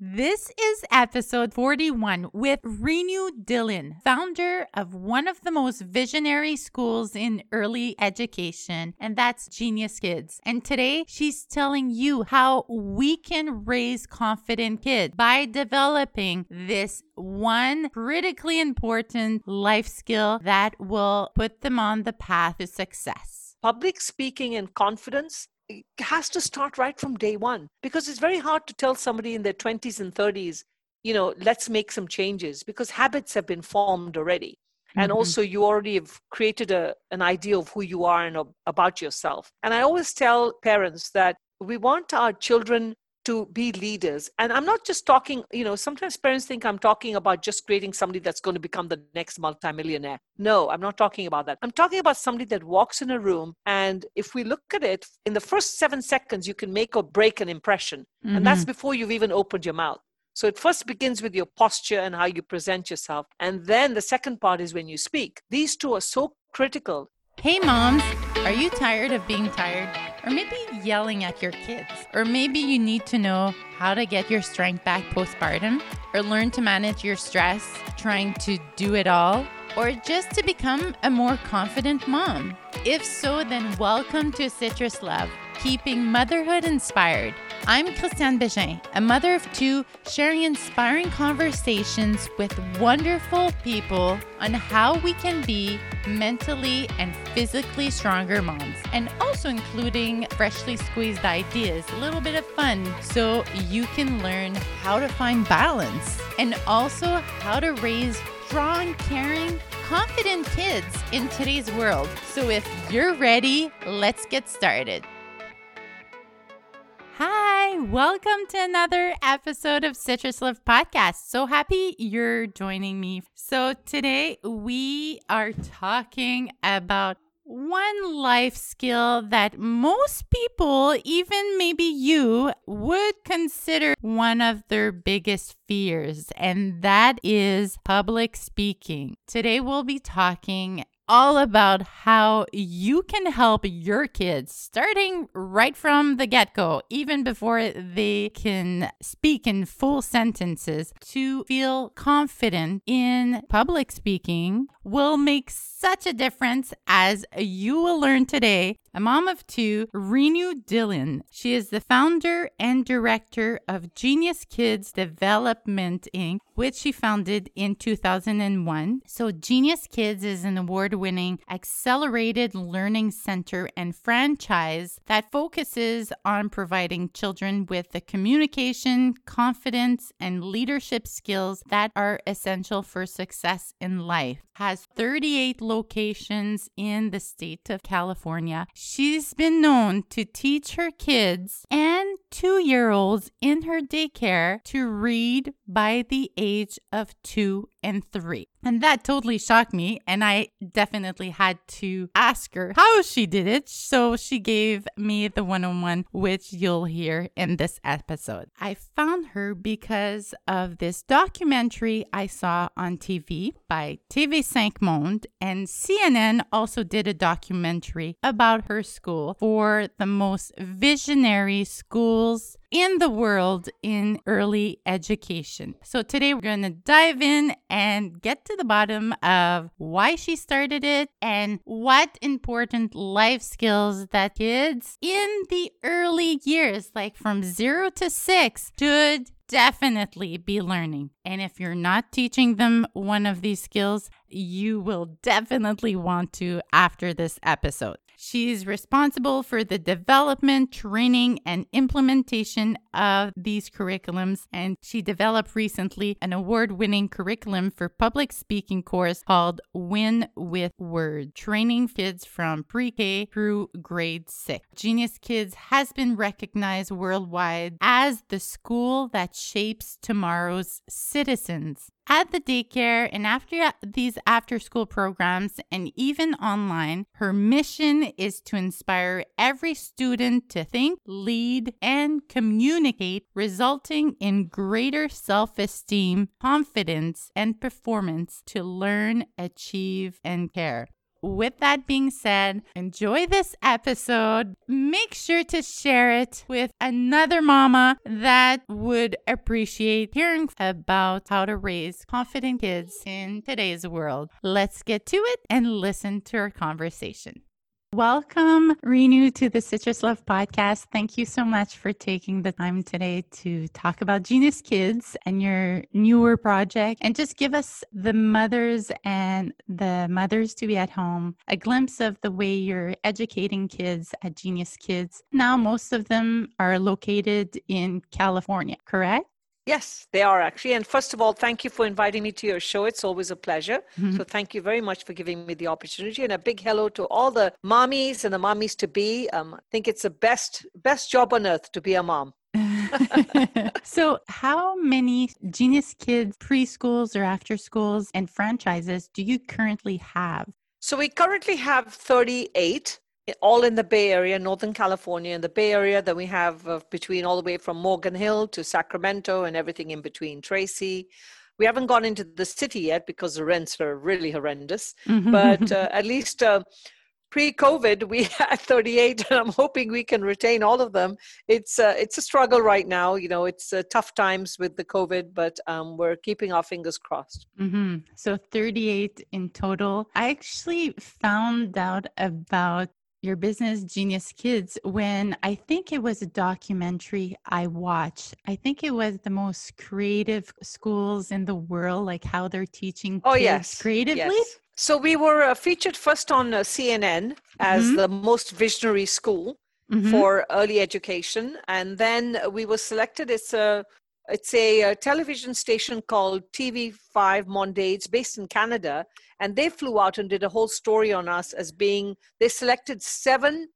This is episode 41 with Renu Dhillon, founder of one of the most visionary schools in early education, and that's Genius Kids. And today she's telling you how we can raise confident kids by developing this one critically important life skill that will put them on the path to success. Public speaking and confidence has to start right from day one because it's very hard to tell somebody in their 20s and 30s you know let's make some changes because habits have been formed already mm-hmm. and also you already have created a, an idea of who you are and about yourself and i always tell parents that we want our children to be leaders. And I'm not just talking, you know, sometimes parents think I'm talking about just creating somebody that's going to become the next multimillionaire. No, I'm not talking about that. I'm talking about somebody that walks in a room and if we look at it, in the first seven seconds, you can make or break an impression. Mm-hmm. And that's mm-hmm. before you've even opened your mouth. So it first begins with your posture and how you present yourself. And then the second part is when you speak. These two are so critical. Hey, moms, are you tired of being tired? Or maybe yelling at your kids. Or maybe you need to know how to get your strength back postpartum. Or learn to manage your stress trying to do it all. Or just to become a more confident mom. If so, then welcome to Citrus Love, keeping motherhood inspired. I'm Christiane Bégin, a mother of two, sharing inspiring conversations with wonderful people on how we can be mentally and physically stronger moms, and also including freshly squeezed ideas, a little bit of fun, so you can learn how to find balance and also how to raise strong, caring, confident kids in today's world. So if you're ready, let's get started. Hi, welcome to another episode of Citrus Love Podcast. So happy you're joining me. So, today we are talking about one life skill that most people, even maybe you, would consider one of their biggest fears, and that is public speaking. Today we'll be talking all about how you can help your kids starting right from the get go, even before they can speak in full sentences, to feel confident in public speaking will make such a difference as you will learn today a mom of two, Renu Dhillon. She is the founder and director of Genius Kids Development Inc., which she founded in 2001. So, Genius Kids is an award winning accelerated learning center and franchise that focuses on providing children with the communication, confidence, and leadership skills that are essential for success in life. Has 38 locations in the state of California. She's been known to teach her kids and two year olds in her daycare to read by the age of two and three. And that totally shocked me. And I definitely had to ask her how she did it. So she gave me the one on one, which you'll hear in this episode. I found her because of this documentary I saw on TV by TV5 Monde. And CNN also did a documentary about her school for the most visionary schools in the world in early education. So today we're going to dive in and get to the bottom of why she started it and what important life skills that kids in the early years, like from zero to six, should definitely be learning. And if you're not teaching them one of these skills, you will definitely want to after this episode. She's responsible for the development, training, and implementation of these curriculums. And she developed recently an award winning curriculum for public speaking course called Win with Word, training kids from pre K through grade six. Genius Kids has been recognized worldwide as the school that shapes tomorrow's citizens at the daycare and after these after school programs and even online, her mission is to inspire every student to think, lead, and communicate, resulting in greater self esteem, confidence, and performance to learn, achieve, and care. With that being said, enjoy this episode. Make sure to share it with another mama that would appreciate hearing about how to raise confident kids in today's world. Let's get to it and listen to our conversation. Welcome, Renu, to the Citrus Love podcast. Thank you so much for taking the time today to talk about Genius Kids and your newer project and just give us the mothers and the mothers to be at home a glimpse of the way you're educating kids at Genius Kids. Now, most of them are located in California, correct? Yes, they are actually. And first of all, thank you for inviting me to your show. It's always a pleasure. Mm-hmm. So thank you very much for giving me the opportunity. And a big hello to all the mommies and the mommies to be. Um, I think it's the best best job on earth to be a mom. so, how many Genius Kids preschools or after schools and franchises do you currently have? So, we currently have 38 all in the Bay Area, Northern California, in the Bay Area. Then we have uh, between all the way from Morgan Hill to Sacramento and everything in between, Tracy. We haven't gone into the city yet because the rents are really horrendous. Mm-hmm. But uh, at least uh, pre COVID, we had 38, and I'm hoping we can retain all of them. It's, uh, it's a struggle right now. You know, it's uh, tough times with the COVID, but um, we're keeping our fingers crossed. Mm-hmm. So 38 in total. I actually found out about your business genius kids when i think it was a documentary i watched i think it was the most creative schools in the world like how they're teaching oh yes creatively yes. so we were uh, featured first on uh, cnn as mm-hmm. the most visionary school mm-hmm. for early education and then we were selected it's a it's a, a, television station called TV5 Monde. It's based in Canada. And they flew out and did a whole story on us as being, they selected seven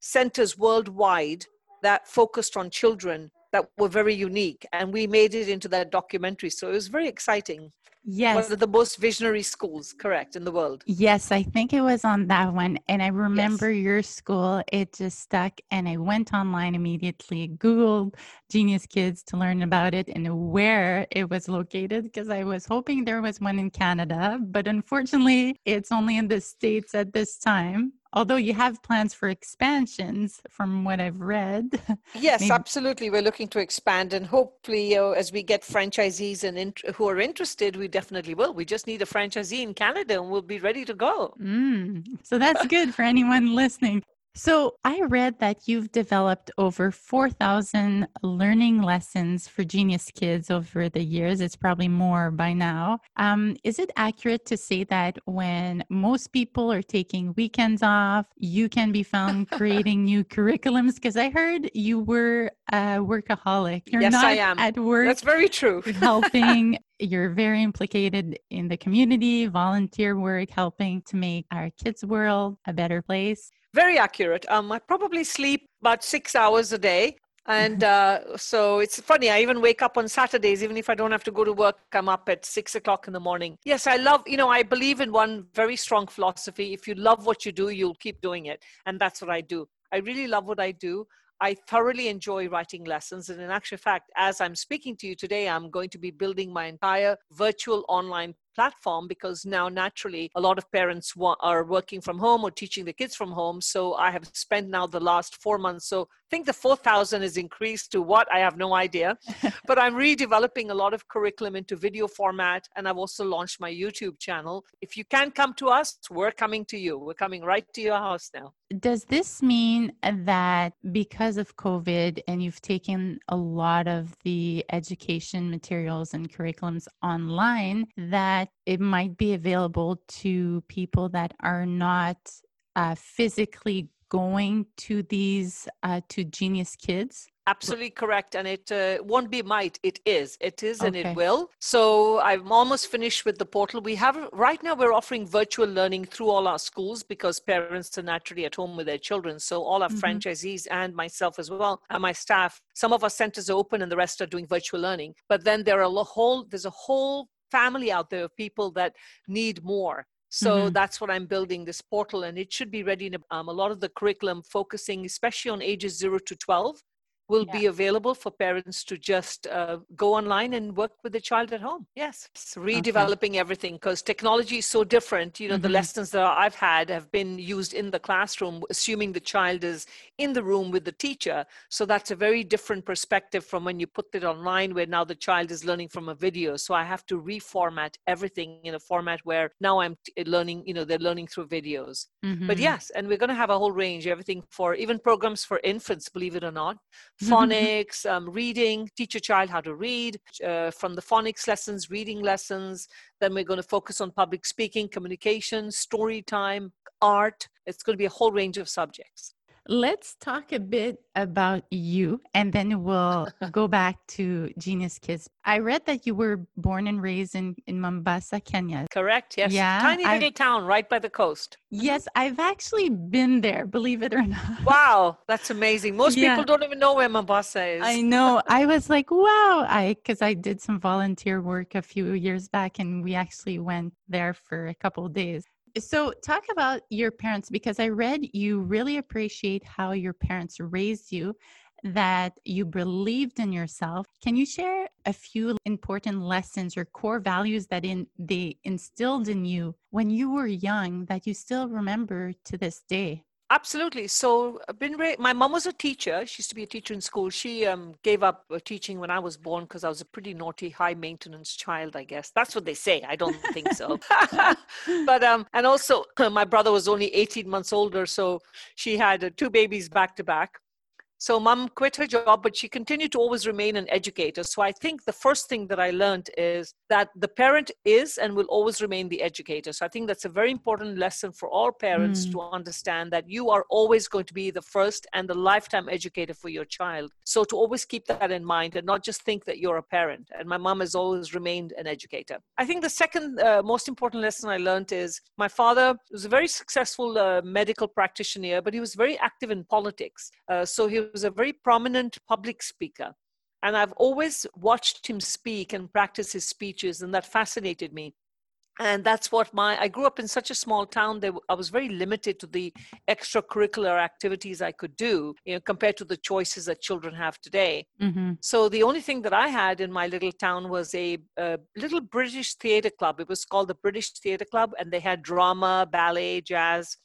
centers worldwide that focused on children that were very unique. And we made it into that documentary. So it was very exciting. Yes. One of the most visionary schools, correct, in the world. Yes, I think it was on that one. And I remember yes. your school, it just stuck. And I went online immediately, Googled Genius Kids to learn about it and where it was located because I was hoping there was one in Canada. But unfortunately, it's only in the States at this time although you have plans for expansions from what I've read. Yes, Maybe. absolutely. We're looking to expand and hopefully uh, as we get franchisees and int- who are interested, we definitely will. We just need a franchisee in Canada and we'll be ready to go. Mm, so that's good for anyone listening. So, I read that you've developed over 4,000 learning lessons for Genius Kids over the years. It's probably more by now. Um, is it accurate to say that when most people are taking weekends off, you can be found creating new curriculums? Because I heard you were a workaholic. You're yes, not I am. at work. That's very true. helping. You're very implicated in the community, volunteer work, helping to make our kids' world a better place. Very accurate. Um, I probably sleep about six hours a day. And mm-hmm. uh, so it's funny. I even wake up on Saturdays, even if I don't have to go to work. I'm up at six o'clock in the morning. Yes, I love. You know, I believe in one very strong philosophy. If you love what you do, you'll keep doing it, and that's what I do. I really love what I do. I thoroughly enjoy writing lessons. And in actual fact, as I'm speaking to you today, I'm going to be building my entire virtual online platform because now naturally a lot of parents wa- are working from home or teaching the kids from home. So i have spent now the last four months. So i think the 4000 is increased to what? I have no idea. But i'm redeveloping a lot of curriculum into video format and i've also launched my youtube channel. If you can come to us we're coming to you. We're coming right to your house now. Does this mean that because of covid and you've taken a lot of the education materials and curriculums online that that it might be available to people that are not uh, physically going to these uh, to genius kids? Absolutely correct and it uh, won't be might it is. It is okay. and it will. So i'm almost finished with the portal. We have right now we're offering virtual learning through all our schools because parents are naturally at home with their children. So all our mm-hmm. franchisees and myself as well and my staff some of our centers are open and the rest are doing virtual learning. But then there are a whole there's a whole family out there of people that need more. So mm-hmm. that's what I'm building this portal, and it should be ready. In, um, a lot of the curriculum focusing, especially on ages zero to 12, will Yeah. be available for parents to just uh, go online and work with the child at home. Yes, it's redeveloping everything because technology is so different. You know, the Mhm. lessons that I've had have been used in the classroom, assuming the child is in the room with the teacher. So that's a very different perspective from when you put it online, where now the child is learning from a video. So I have to reformat everything in a format where now I'm t- learning, you know, they're learning through videos. But Mhm. yes, and we're going to have a whole range, everything for even programs for infants, believe it or not, phonics, um, reading, teach a child how to read, uh, from the phonics lessons, reading lessons. Then we're going to focus on public speaking, communication, story time, art. It's going to be a whole range of subjects. Let's talk a bit about you and then we'll go back to Genius Kids. I read that you were born and raised in, in Mombasa, Kenya. Correct? Yes. Yeah, Tiny I- little town right by the coast. Yes, I've actually been there, believe it or not. Wow, that's amazing. Most Yeah. people don't even know where Mombasa is. I know. I was like, wow. I because I did some volunteer work a few years back and we actually went there for a couple of days. So talk about your parents because I read you really appreciate how your parents raised you, that you believed in yourself. Can you share a few important lessons or core values that in they instilled in you when you were young that you still remember to this day? Absolutely. So, ra- my mom was a teacher. She used to be a teacher in school. She um, gave up uh, teaching when I was born because I was a pretty naughty, high maintenance child. I guess that's what they say. I don't think so. but um, and also my brother was only 18 months older, so she had uh, two babies back to back. So mom quit her job, but she continued to always remain an educator. So I think the first thing that I learned is that the parent is and will always remain the educator. So I think that's a very important lesson for all parents Mm. to understand that you are always going to be the first and the lifetime educator for your child. So to always keep that in mind and not just think that you're a parent. And my mom has always remained an educator. I think the second uh, most important lesson I learned is my father was a very successful uh, medical practitioner, but he was very active in politics. Uh, so he was a very prominent public speaker. And I've always watched him speak and practice his speeches, and that fascinated me. And that's what my, I grew up in such a small town that I was very limited to the extracurricular activities I could do, you know, compared to the choices that children have today. Mm-hmm. So the only thing that I had in my little town was a, a little British theater club. It was called the British Theater Club, and they had drama, ballet, jazz.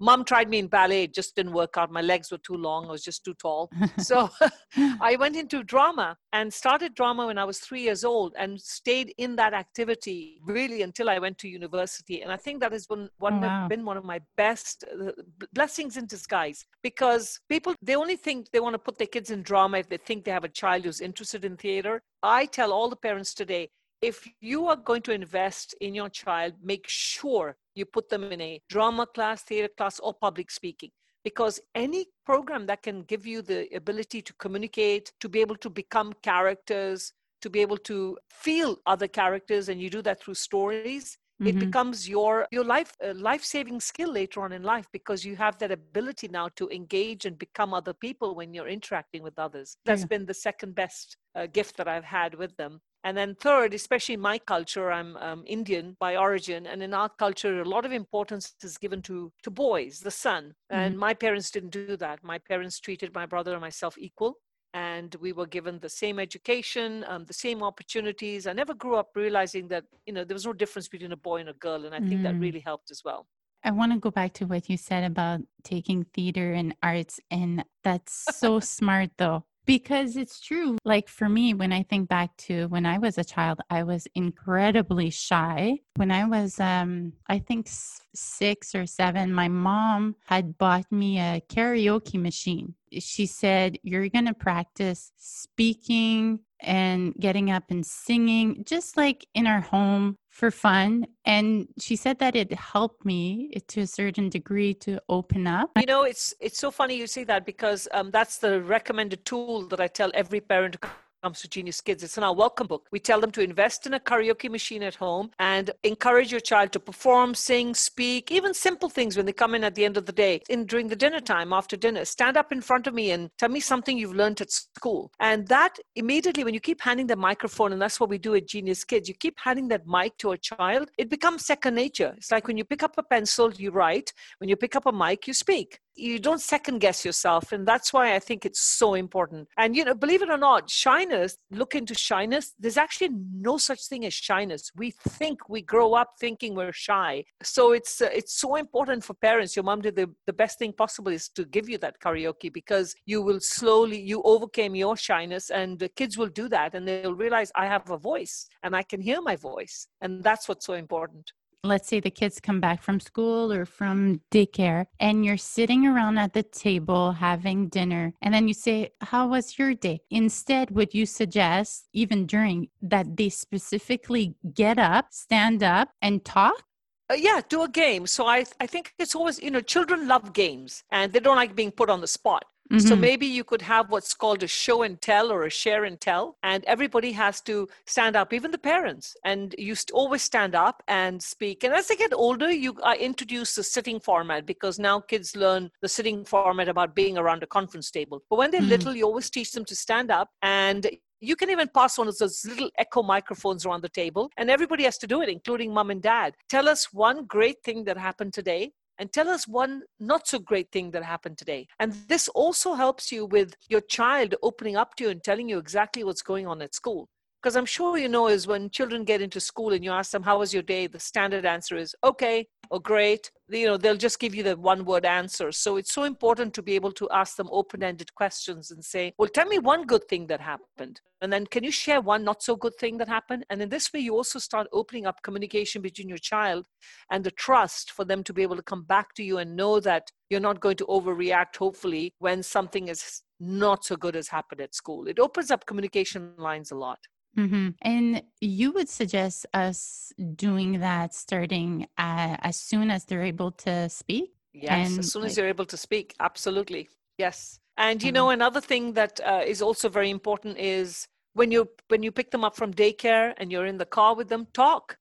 Mom tried me in ballet, it just didn't work out. My legs were too long, I was just too tall. So I went into drama and started drama when I was three years old and stayed in that activity really until I went to university. And I think that has been one, Oh, wow. been one of my best uh, blessings in disguise because people, they only think they want to put their kids in drama if they think they have a child who's interested in theater. I tell all the parents today, if you are going to invest in your child, make sure you put them in a drama class, theater class, or public speaking. Because any program that can give you the ability to communicate, to be able to become characters, to be able to feel other characters, and you do that through stories, it Mhm. becomes your your life uh, life saving skill later on in life because you have that ability now to engage and become other people when you're interacting with others. That's Yeah. been the second best uh, gift that I've had with them. And then third, especially in my culture, I'm um, Indian by origin, and in our culture, a lot of importance is given to to boys, the son. And my parents didn't do that. My parents treated my brother and myself equal, and we were given the same education, um, the same opportunities. I never grew up realizing that you know there was no difference between a boy and a girl, and I think that Mm. really helped as well. I want to go back to what you said about taking theater and arts, and that's so smart though. Because it's true. Like for me, when I think back to when I was a child, I was incredibly shy. When I was, um, I think six or seven, my mom had bought me a karaoke machine. She said, You're going to practice speaking and getting up and singing, just like in our home for fun. And she said that it helped me to a certain degree to open up. You know, it's it's so funny you say that because um, that's the recommended tool that I tell every parent comes to Genius Kids. It's in our welcome book. We tell them to invest in a karaoke machine at home and encourage your child to perform, sing, speak, even simple things when they come in at the end of the day, in during the dinner time, after dinner. Stand up in front of me and tell me something you've learned at school. And that immediately, when you keep handing the microphone, and that's what we do at Genius Kids, you keep handing that mic to a child, it becomes second nature. It's like when you pick up a pencil, you write. When you pick up a mic, you speak. You don't second guess yourself and that's why i think it's so important. And you know believe it or not shyness look into shyness. There's actually no such thing as shyness. We think we grow up thinking we're shy. So it's uh, it's so important for parents. Your mom did the, the best thing possible is to give you that karaoke because you will slowly you overcame your shyness and the kids will do that and they'll realize i have a voice and i can hear my voice. And that's what's so important let's say the kids come back from school or from daycare and you're sitting around at the table having dinner and then you say how was your day instead would you suggest even during that they specifically get up stand up and talk uh, yeah, do a game. So I, I think it's always, you know, children love games and they don't like being put on the spot. Mm-hmm. So maybe you could have what's called a show and tell or a share and tell, and everybody has to stand up, even the parents, and you st- always stand up and speak. And as they get older, you I introduce the sitting format because now kids learn the sitting format about being around a conference table. But when they're mm-hmm. little, you always teach them to stand up and you can even pass one of those little echo microphones around the table, and everybody has to do it, including mom and dad. Tell us one great thing that happened today and tell us one not so great thing that happened today. And this also helps you with your child opening up to you and telling you exactly what's going on at school. Because I'm sure you know is when children get into school and you ask them, How was your day? The standard answer is okay or great. You know, they'll just give you the one word answer. So it's so important to be able to ask them open ended questions and say, Well, tell me one good thing that happened. And then can you share one not so good thing that happened? And in this way, you also start opening up communication between your child and the trust for them to be able to come back to you and know that you're not going to overreact, hopefully, when something is not so good as happened at school. It opens up communication lines a lot. Mm-hmm. And you would suggest us doing that starting uh, as soon as they're able to speak? Yes, and, as soon as you're able to speak. Absolutely. Yes. And you mm-hmm. know, another thing that uh, is also very important is when you when you pick them up from daycare and you're in the car with them, talk.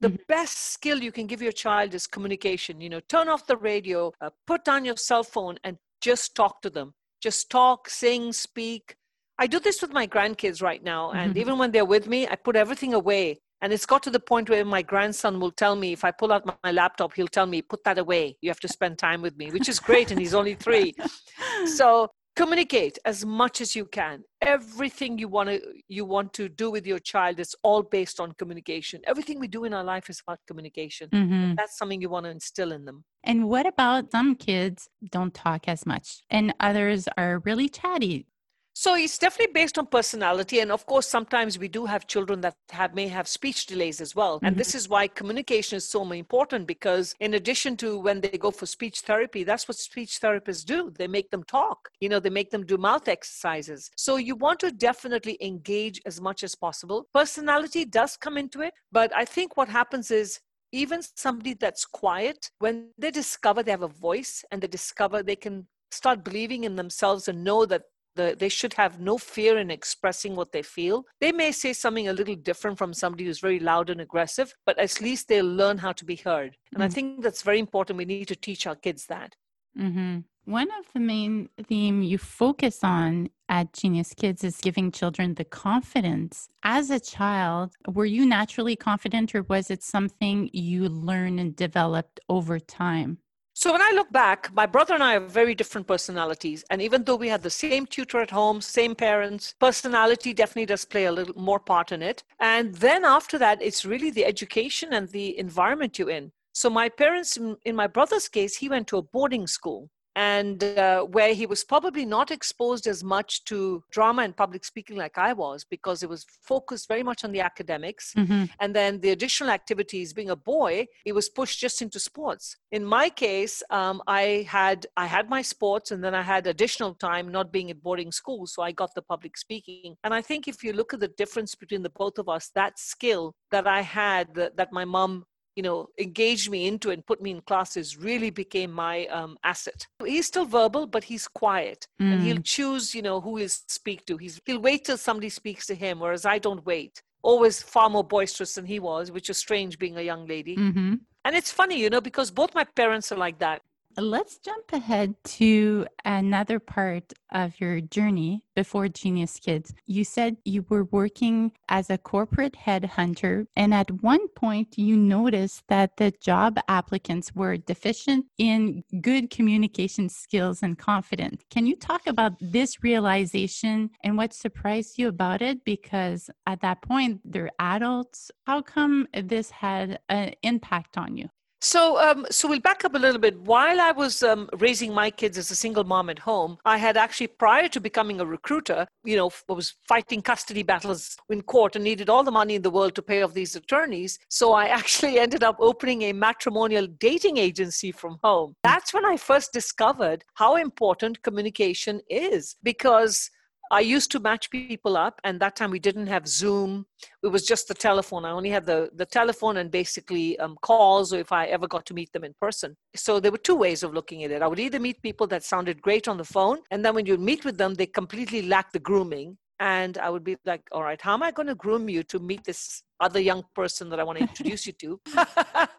The mm-hmm. best skill you can give your child is communication. You know, turn off the radio, uh, put down your cell phone, and just talk to them. Just talk, sing, speak, I do this with my grandkids right now. And mm-hmm. even when they're with me, I put everything away. And it's got to the point where my grandson will tell me, if I pull out my, laptop, he'll tell me, put that away. You have to spend time with me, which is great. and he's only three. So communicate as much as you can everything you want to you want to do with your child is all based on communication everything we do in our life is about communication mm-hmm. that's something you want to instill in them and what about some kids don't talk as much and others are really chatty so it's definitely based on personality. And of course, sometimes we do have children that have, may have speech delays as well. Mm-hmm. And this is why communication is so important because in addition to when they go for speech therapy, that's what speech therapists do. They make them talk, you know, they make them do mouth exercises. So you want to definitely engage as much as possible. Personality does come into it, but I think what happens is even somebody that's quiet, when they discover they have a voice and they discover they can start believing in themselves and know that the, they should have no fear in expressing what they feel. They may say something a little different from somebody who's very loud and aggressive, but at least they'll learn how to be heard. And mm-hmm. I think that's very important. We need to teach our kids that. Mm-hmm. One of the main theme you focus on at Genius Kids is giving children the confidence. As a child, were you naturally confident or was it something you learned and developed over time? So when I look back, my brother and I have very different personalities. And even though we had the same tutor at home, same parents, personality definitely does play a little more part in it. And then after that, it's really the education and the environment you're in. So my parents, in my brother's case, he went to a boarding school and uh, where he was probably not exposed as much to drama and public speaking like I was because it was focused very much on the academics. Mm-hmm. and then the additional activities being a boy he was pushed just into sports. In my case um, I had I had my sports and then I had additional time not being at boarding school so I got the public speaking. And I think if you look at the difference between the both of us that skill that I had that, that my mom you know, engaged me into and put me in classes really became my um, asset. He's still verbal, but he's quiet, mm. and he'll mm. choose, you know, who he'll speak to. He's he'll wait till somebody speaks to him, whereas I don't wait. Always far more boisterous than he was, which is strange being a young lady. Mm-hmm. And it's funny, you know, because both my parents are like that. Let's jump ahead to another part of your journey before Genius Kids. You said you were working as a corporate headhunter, and at one point you noticed that the job applicants were deficient in good communication skills and confidence. Can you talk about this realization and what surprised you about it? Because at that point, they're adults. How come this had an impact on you? So, um, so we'll back up a little bit. While I was um, raising my kids as a single mom at home, I had actually, prior to becoming a recruiter, you know, was fighting custody battles in court and needed all the money in the world to pay off these attorneys. So I actually ended up opening a matrimonial dating agency from home. That's when I first discovered how important communication is because I used to match people up, and that time we didn't have Zoom. It was just the telephone. I only had the, the telephone and basically um, calls, or if I ever got to meet them in person. So there were two ways of looking at it. I would either meet people that sounded great on the phone, and then when you meet with them, they completely lack the grooming. And I would be like, all right, how am I going to groom you to meet this other young person that I want to introduce you to.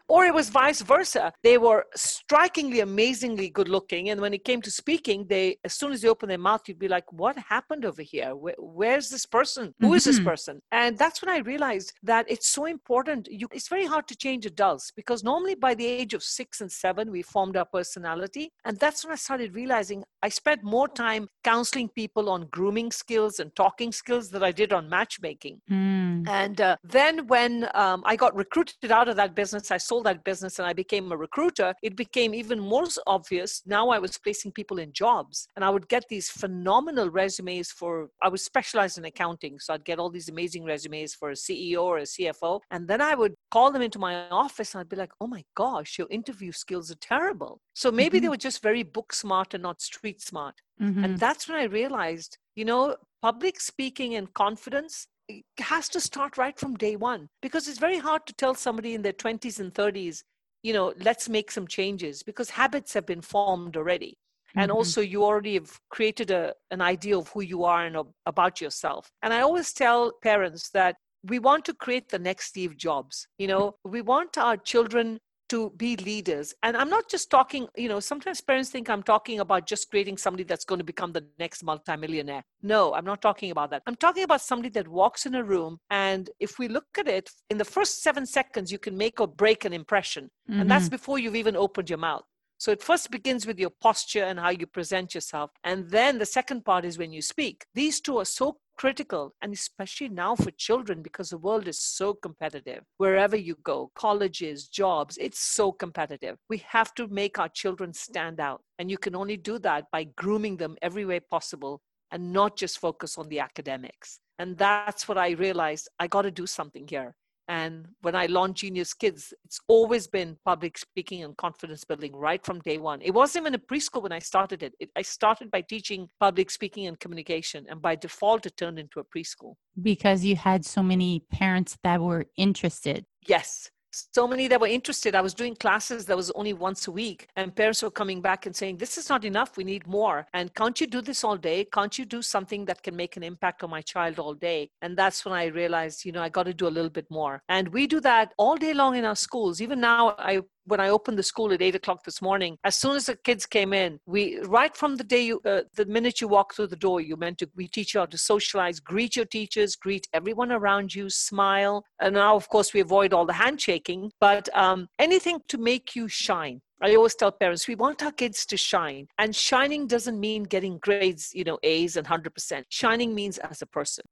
or it was vice versa. They were strikingly, amazingly good looking. And when it came to speaking, they, as soon as they opened their mouth, you'd be like, what happened over here? Where, where's this person? Who is this mm-hmm. person? And that's when I realized that it's so important. You, it's very hard to change adults because normally by the age of six and seven, we formed our personality. And that's when I started realizing I spent more time counseling people on grooming skills and talking skills that I did on matchmaking. Mm. And uh, then then when um, I got recruited out of that business, I sold that business and I became a recruiter, it became even more obvious. Now I was placing people in jobs and I would get these phenomenal resumes for, I was specialized in accounting. So I'd get all these amazing resumes for a CEO or a CFO. And then I would call them into my office and I'd be like, oh my gosh, your interview skills are terrible. So maybe mm-hmm. they were just very book smart and not street smart. Mm-hmm. And that's when I realized, you know, public speaking and confidence has to start right from day one because it's very hard to tell somebody in their 20s and 30s you know let's make some changes because habits have been formed already. And mm-hmm. also you already have created a, an idea of who you are and about yourself. And i always tell parents that we want to create the next steve jobs you know? We want our children to be leaders. And I'm not just talking, you know, sometimes parents think I'm talking about just creating somebody that's going to become the next multimillionaire. No, I'm not talking about that. I'm talking about somebody that walks in a room and if we look at it, in the first seven seconds, you can make or break an impression. Mm-hmm. And that's mm-hmm. before you've even opened your mouth. So it first begins with your posture and how you present yourself. And then the second part is when you speak. These two are so critical, and especially now for children because the world is so competitive. Wherever you go, colleges, jobs, it's so competitive. We have to make our children stand out. And you can only do that by grooming them every way possible and not just focus on the academics. And that's what I realized I got to do something here. And when I launched Genius Kids, it's always been public speaking and confidence building right from day one. It wasn't even a preschool when I started it. it. I started by teaching public speaking and communication, and by default, it turned into a preschool. Because you had so many parents that were interested. Yes so many that were interested. I was doing classes that was only once a week, and parents were coming back and saying, This is not enough. We need more. And can't you do this all day? Can't you do something that can make an impact on my child all day? And that's when I realized, you know, I got to do a little bit more. And we do that all day long in our schools. Even now, I when I opened the school at eight o'clock this morning, as soon as the kids came in, we right from the day you, uh, the minute you walk through the door, you meant to we teach you how to socialize, greet your teachers, greet everyone around you, smile, and now of course we avoid all the handshaking, but um, anything to make you shine. I always tell parents we want our kids to shine, and shining doesn't mean getting grades, you know, A's and hundred percent. Shining means as a person.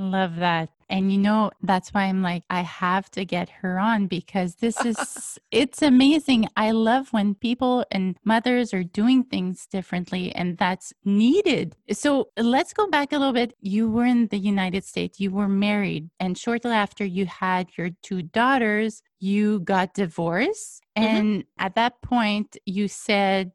Love that. And you know, that's why I'm like, I have to get her on because this is, it's amazing. I love when people and mothers are doing things differently and that's needed. So let's go back a little bit. You were in the United States, you were married, and shortly after you had your two daughters, you got divorced. Mm-hmm. And at that point, you said,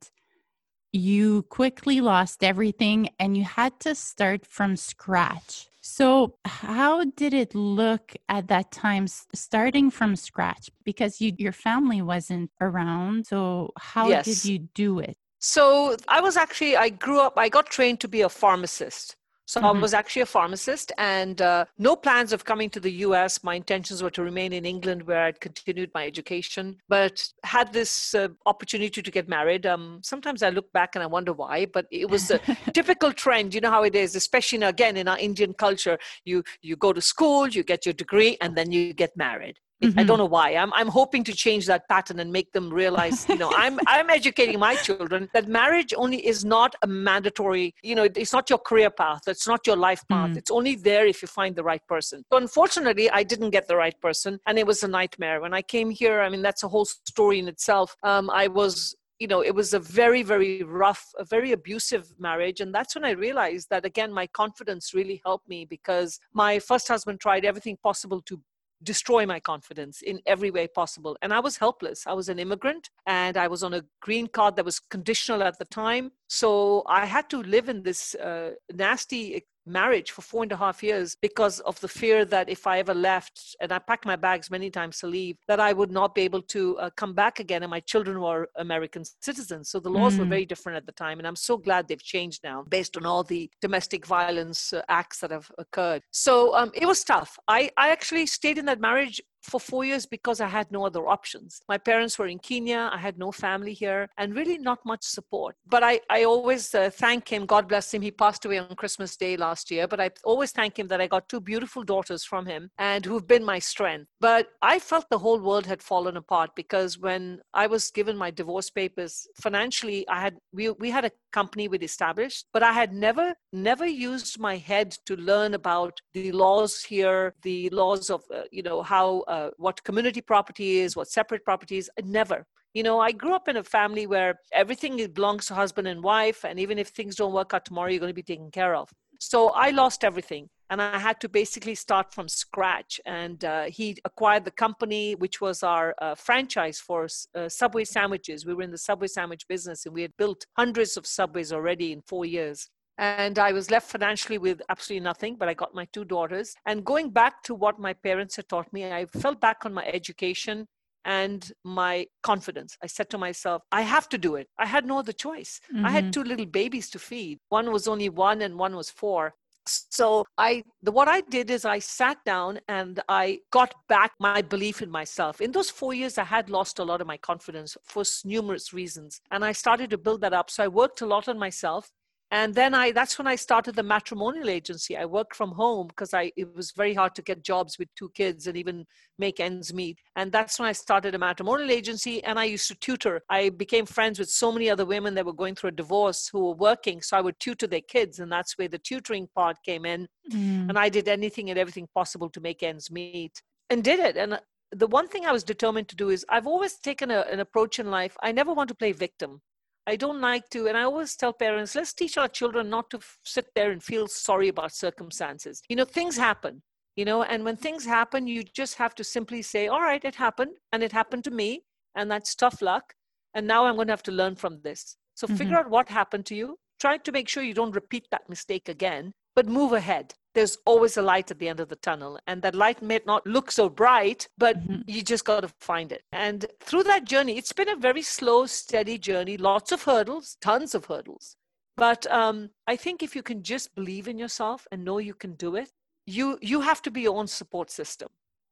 you quickly lost everything and you had to start from scratch. So, how did it look at that time, starting from scratch? Because you, your family wasn't around. So, how yes. did you do it? So, I was actually, I grew up, I got trained to be a pharmacist. So mm-hmm. I was actually a pharmacist and uh, no plans of coming to the US. My intentions were to remain in England where I'd continued my education, but had this uh, opportunity to get married. Um, sometimes I look back and I wonder why, but it was a typical trend. You know how it is, especially in, again in our Indian culture. You you go to school, you get your degree, and then you get married. Mm-hmm. I don't know why. I'm I'm hoping to change that pattern and make them realize, you know, I'm I'm educating my children that marriage only is not a mandatory, you know, it's not your career path, it's not your life path. Mm. It's only there if you find the right person. So unfortunately, I didn't get the right person, and it was a nightmare. When I came here, I mean, that's a whole story in itself. Um, I was you know it was a very very rough a very abusive marriage and that's when i realized that again my confidence really helped me because my first husband tried everything possible to destroy my confidence in every way possible. And I was helpless. I was an immigrant and I was on a green card that was conditional at the time. So I had to live in this uh, nasty marriage for four and a half years because of the fear that if I ever left, and I packed my bags many times to leave, that I would not be able to uh, come back again. And my children were American citizens. So the laws mm. were very different at the time. And I'm so glad they've changed now based on all the domestic violence uh, acts that have occurred. So um, it was tough. I, I actually stayed in that marriage for four years because I had no other options. My parents were in Kenya. I had no family here and really not much support. But I, I always uh, thank him. God bless him. He passed away on Christmas Day last year. But I always thank him that I got two beautiful daughters from him and who've been my strength. But I felt the whole world had fallen apart because when I was given my divorce papers, financially, I had we, we had a company we'd established, but I had never, never used my head to learn about the laws here, the laws of, uh, you know, how, uh, what community property is, what separate property is. Never. You know, I grew up in a family where everything belongs to husband and wife, and even if things don't work out tomorrow, you're going to be taken care of. So I lost everything and I had to basically start from scratch. And uh, he acquired the company, which was our uh, franchise for uh, Subway sandwiches. We were in the Subway sandwich business, and we had built hundreds of Subways already in four years. And I was left financially with absolutely nothing, but I got my two daughters. And going back to what my parents had taught me, I fell back on my education and my confidence. I said to myself, I have to do it. I had no other choice. Mm-hmm. I had mm-hmm. two little babies to feed. One was only one and one was four so i the, what i did is i sat down and i got back my belief in myself in those four years i had lost a lot of my confidence for numerous reasons and i started to build that up so i worked a lot on myself and then i that's when i started the matrimonial agency i worked from home because i it was very hard to get jobs with two kids and even make ends meet and that's when i started a matrimonial agency and i used to tutor i became friends with so many other women that were going through a divorce who were working so i would tutor their kids and that's where the tutoring part came in mm. and i did anything and everything possible to make ends meet and did it and the one thing I was determined to do is I've always taken a, an approach in life. I never want to play victim. I don't like to, and I always tell parents, let's teach our children not to f- sit there and feel sorry about circumstances. You know, things happen, you know, and when things happen, you just have to simply say, all right, it happened, and it happened to me, and that's tough luck. And now I'm going to have to learn from this. So mm-hmm. figure out what happened to you. Try to make sure you don't repeat that mistake again, but move ahead there's always a light at the end of the tunnel. And that light may not look so bright, but mm-hmm. you just got to find it. And through that journey, it's been a very slow, steady journey, lots of hurdles, tons of hurdles. But um, I think if you can just believe in yourself and know you can do it, you you have to be your own support system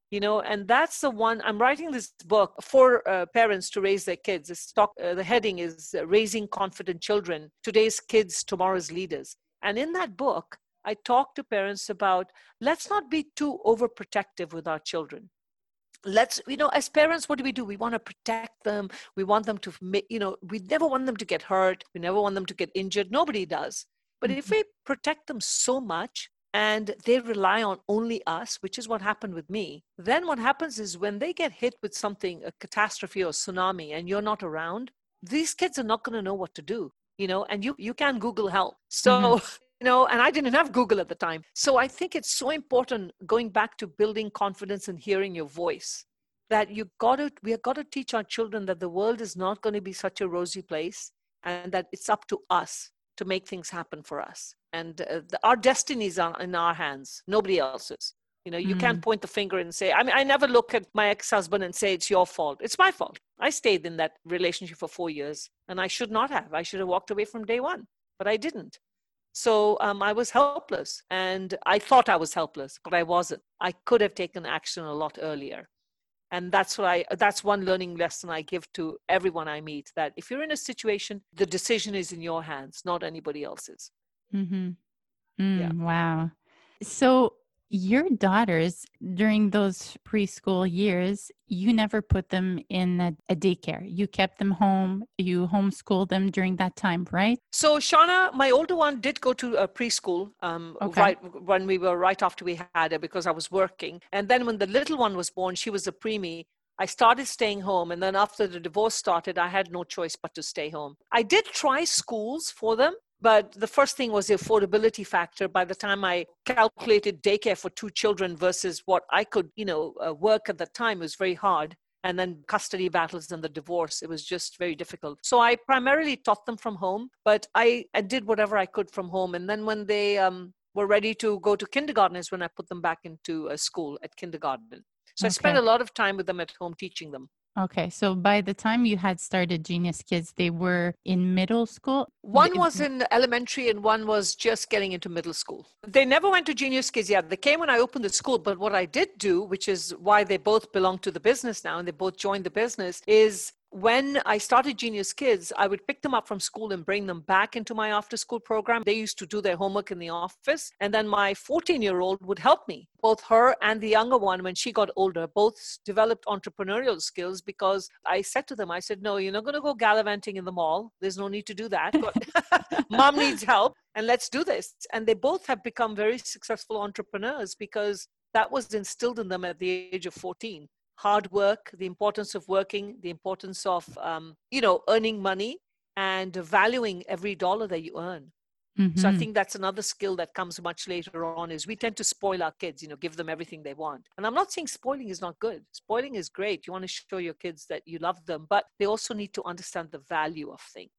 you know and that's the one i'm writing this book for uh, parents to raise their kids talk, uh, the heading is uh, raising confident children today's kids tomorrow's leaders and in that book I talk to parents about let's not be too overprotective with our children. Let's, you know, as parents, what do we do? We want to protect them. We want them to, you know, we never want them to get hurt. We never want them to get injured. Nobody does. But if mm-hmm. we protect them so much and they rely on only us, which is what happened with me, then what happens is when they get hit with something, a catastrophe or tsunami, and you're not around, these kids are not going to know what to do you know and you you can google help so mm-hmm you know and i didn't have google at the time. So i think it's so important going back to building confidence and hearing your voice that you got to we have got to teach our children that the world is not going to be such a rosy place and that it's up to us to make things happen for us. And uh, the, our destinies are in our hands nobody else's. You know you mm. can't point the finger and say i mean i never look at my ex-husband and say it's your fault. It's my fault. I stayed in that relationship for four years and i should not have. I should have walked away from day one but i didn't So um, I was helpless and I thought I was helpless, but I wasn't. I could have taken action a lot earlier. And that's what I that's one learning lesson I give to everyone I meet that if you're in a situation, the decision is in your hands, not anybody else's. Mm-hmm. Mm, yeah. Wow. So your daughters during those preschool years you never put them in a, a, daycare. You kept them home. You homeschooled them during that time right? So shauna my older one did go to a preschool um, okay. right when we were right after we had her because i was working. And then when the little one was born she was a preemie I started staying home, and then after the divorce started, I had no choice but to stay home. I did try schools for them, but the first thing was the affordability factor. By the time I calculated daycare for two children versus what I could, you know, uh, work at the time was very hard. And then custody battles and the divorce, it was just very difficult. So I primarily taught them from home, but I, I did whatever I could from home. And then when they um, were ready to go to kindergarten is when I put them back into a school at kindergarten. So okay. I spent a lot of time with them at home teaching them. Okay. So by the time you had started Genius Kids, they were in middle school? One was in elementary and one was just getting into middle school. They never went to Genius Kids yet. They came when I opened the school. But what I did do, which is why they both belong to the business now and they both joined the business, is when I started Genius Kids, I would pick them up from school and bring them back into my after school program. They used to do their homework in the office. And then my 14 year old would help me. Both her and the younger one, when she got older, both developed entrepreneurial skills because I said to them, I said, No, you're not going to go gallivanting in the mall. There's no need to do that. Mom needs help and let's do this. And they both have become very successful entrepreneurs because that was instilled in them at the age of 14 hard work, the importance of working, the importance of, um, you know, earning money and valuing every dollar that you earn. Mm-hmm. So I mm-hmm. think that's another skill that comes much later on is we tend to spoil our kids, you know, give them everything they want. And I'm not saying spoiling is not good. Spoiling is great. You want to show your kids that you love them, but they also need to understand the value of things.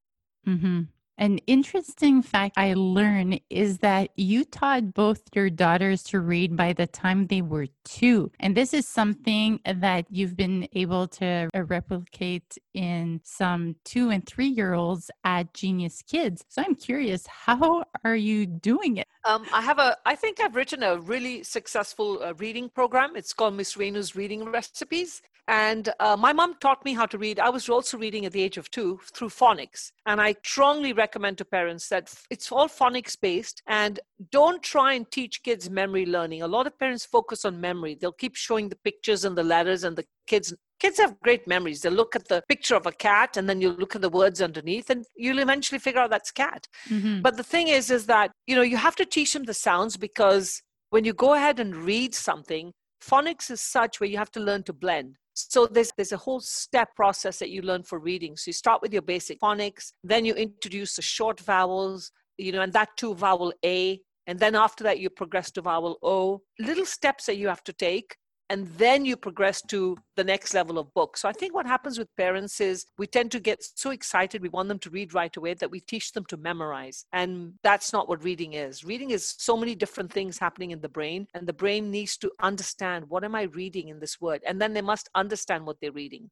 Mm-hmm. An interesting fact I learned is that you taught both your daughters to read by the time they were two. And this is something that you've been able to uh, replicate in some two and three year olds at Genius Kids. So I'm curious, how are you doing it? Um, I have a, I think I've written a really successful uh, reading program. It's called Miss Renu's Reading Recipes. And uh, my mom taught me how to read. I was also reading at the age of two through phonics. And I strongly recommend to parents that it's all phonics based and don't try and teach kids memory learning. A lot of parents focus on memory. They'll keep showing the pictures and the letters, and the kids kids have great memories. They look at the picture of a cat and then you look at the words underneath and you'll eventually figure out that's cat. Mm-hmm. But the thing is, is that, you know, you have to teach them the sounds because when you go ahead and read something, phonics is such where you have to learn to blend. So there's there's a whole step process that you learn for reading. So you start with your basic phonics, then you introduce the short vowels, you know, and that too vowel A, and then after that you progress to vowel O. Little steps that you have to take and then you progress to the next level of book. So I think what happens with parents is we tend to get so excited, we want them to read right away that we teach them to memorize. And that's not what reading is. Reading is so many different things happening in the brain, and the brain needs to understand what am I reading in this word? And then they must understand what they're reading.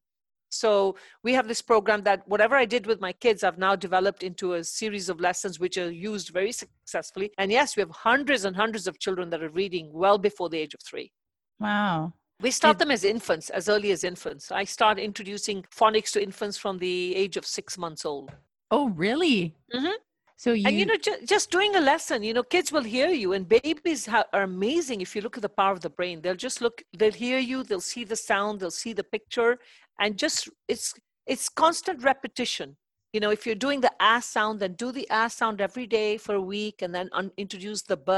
So we have this program that whatever I did with my kids, I've now developed into a series of lessons which are used very successfully. And yes, we have hundreds and hundreds of children that are reading well before the age of three. Wow. We start them as infants, as early as infants. I start introducing phonics to infants from the age of six months old. Oh, really? Mm-hmm. So you and you know, ju- just doing a lesson, you know, kids will hear you, and babies ha- are amazing. If you look at the power of the brain, they'll just look, they'll hear you, they'll see the sound, they'll see the picture, and just it's it's constant repetition. You know, if you're doing the ass sound, then do the ass sound every day for a week, and then un- introduce the b,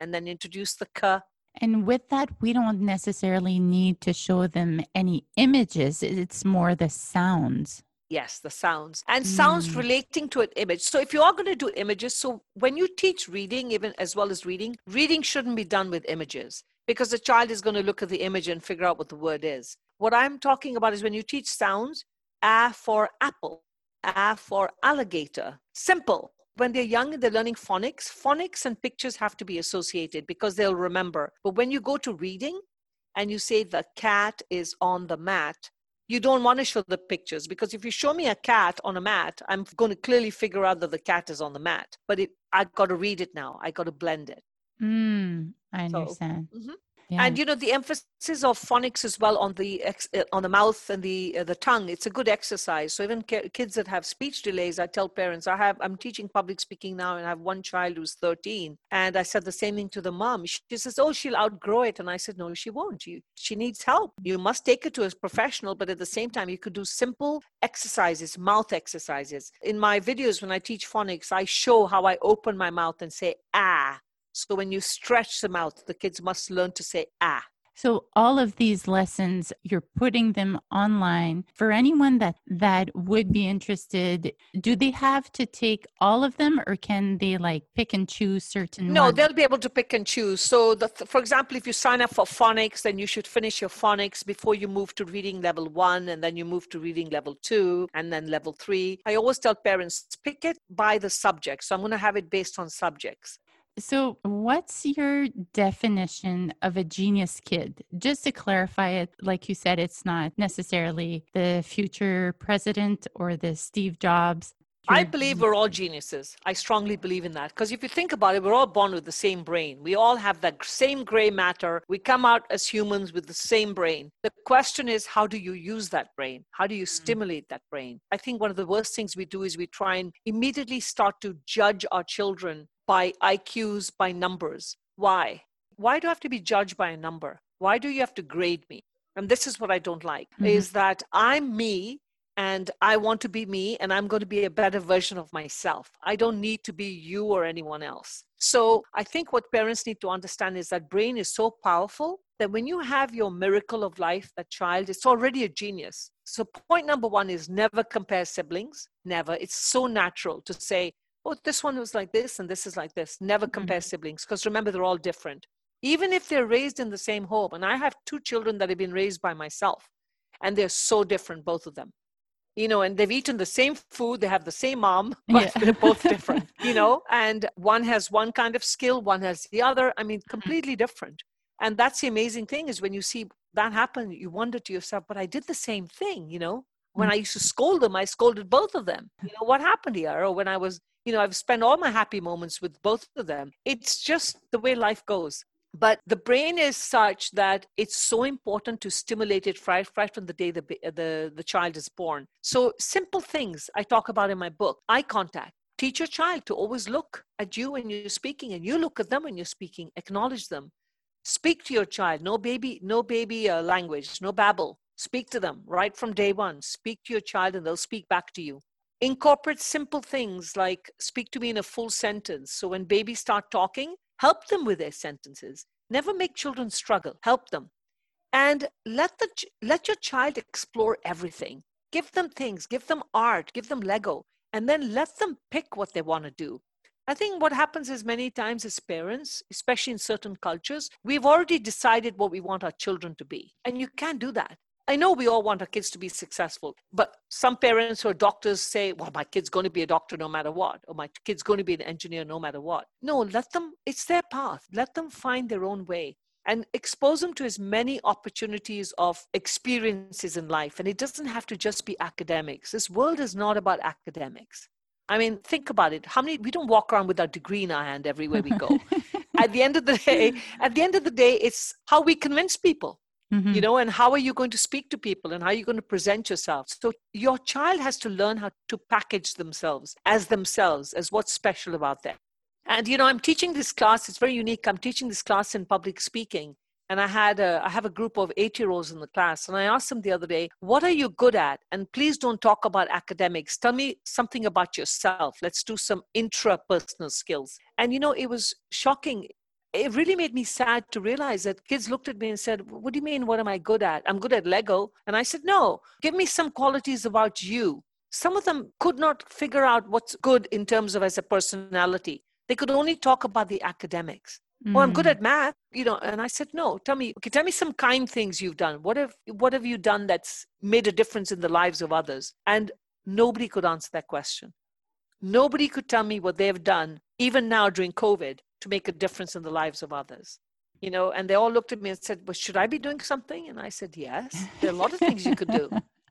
and then introduce the k, and with that, we don't necessarily need to show them any images, it's more the sounds. Yes, the sounds and sounds mm. relating to an image. So, if you are going to do images, so when you teach reading, even as well as reading, reading shouldn't be done with images because the child is going to look at the image and figure out what the word is. What I'm talking about is when you teach sounds, A for apple, A for alligator, simple when they're young and they're learning phonics, phonics and pictures have to be associated because they'll remember. But when you go to reading and you say the cat is on the mat, you don't want to show the pictures because if you show me a cat on a mat, I'm going to clearly figure out that the cat is on the mat. But it, I got to read it now. I got to blend it. Mm, I understand. So, mm-hmm. Yeah. And you know the emphasis of phonics as well on the ex, uh, on the mouth and the uh, the tongue. It's a good exercise. So even kids that have speech delays, I tell parents. I have I'm teaching public speaking now, and I have one child who's 13, and I said the same thing to the mom. She says, "Oh, she'll outgrow it," and I said, "No, she won't. You, she needs help. You must take it to a professional, but at the same time, you could do simple exercises, mouth exercises. In my videos, when I teach phonics, I show how I open my mouth and say ah so when you stretch them out, the kids must learn to say ah. So all of these lessons, you're putting them online for anyone that that would be interested. Do they have to take all of them, or can they like pick and choose certain? No, ones? they'll be able to pick and choose. So, the, for example, if you sign up for phonics, then you should finish your phonics before you move to reading level one, and then you move to reading level two, and then level three. I always tell parents pick it by the subject. So I'm going to have it based on subjects. So, what's your definition of a genius kid? Just to clarify it, like you said, it's not necessarily the future president or the Steve Jobs. I believe we're all geniuses. I strongly believe in that. Because if you think about it, we're all born with the same brain. We all have that same gray matter. We come out as humans with the same brain. The question is, how do you use that brain? How do you mm. stimulate that brain? I think one of the worst things we do is we try and immediately start to judge our children by IQs, by numbers. Why? Why do I have to be judged by a number? Why do you have to grade me? And this is what I don't like mm-hmm. is that I'm me and I want to be me and I'm going to be a better version of myself. I don't need to be you or anyone else. So I think what parents need to understand is that brain is so powerful that when you have your miracle of life, that child, it's already a genius. So point number one is never compare siblings. Never. It's so natural to say, oh, this one was like this and this is like this. Never compare mm-hmm. siblings because remember, they're all different. Even if they're raised in the same home, and I have two children that have been raised by myself, and they're so different, both of them. You know, and they've eaten the same food, they have the same mom, but yeah. they're both different, you know, and one has one kind of skill, one has the other. I mean, mm-hmm. completely different. And that's the amazing thing is when you see that happen, you wonder to yourself, but I did the same thing, you know. When mm. I used to scold them, I scolded both of them. You know, what happened here? Or when I was you know, I've spent all my happy moments with both of them. It's just the way life goes. But the brain is such that it's so important to stimulate it right, right from the day the, the, the child is born. So, simple things I talk about in my book eye contact. Teach your child to always look at you when you're speaking, and you look at them when you're speaking. Acknowledge them. Speak to your child. No baby, no baby uh, language, no babble. Speak to them right from day one. Speak to your child, and they'll speak back to you incorporate simple things like speak to me in a full sentence. So when babies start talking, help them with their sentences. Never make children struggle. Help them. And let the let your child explore everything. Give them things, give them art, give them Lego, and then let them pick what they want to do. I think what happens is many times as parents, especially in certain cultures, we've already decided what we want our children to be. And you can't do that. I know we all want our kids to be successful, but some parents or doctors say, well, my kid's going to be a doctor no matter what, or my kid's going to be an engineer no matter what. No, let them, it's their path. Let them find their own way and expose them to as many opportunities of experiences in life. And it doesn't have to just be academics. This world is not about academics. I mean, think about it. How many, we don't walk around with our degree in our hand everywhere we go. at the end of the day, at the end of the day, it's how we convince people Mm-hmm. you know and how are you going to speak to people and how are you going to present yourself? So your child has to learn how to package themselves as themselves as what's special about them. And you know i'm teaching this class it's very unique i'm teaching this class in public speaking and i had a i have a group of 8 year olds in the class and i asked them the other day what are you good at? And please don't talk about academics. Tell me something about yourself. Let's do some intrapersonal skills. And you know it was shocking it really made me sad to realize that kids looked at me and said, What do you mean? What am I good at? I'm good at Lego. And I said, No, give me some qualities about you. Some of them could not figure out what's good in terms of as a personality. They could only talk about the academics. Mm. Oh, I'm good mm. at math, you know. And I said, No, tell me, okay, tell me some kind things you've done. What have what have you done that's made a difference in the lives of others? And nobody could answer that question. Nobody could tell me what they've done, even now during COVID, to make a difference in the lives of others you know and they all looked at me and said well should i be doing something and i said yes there are a lot of things you could do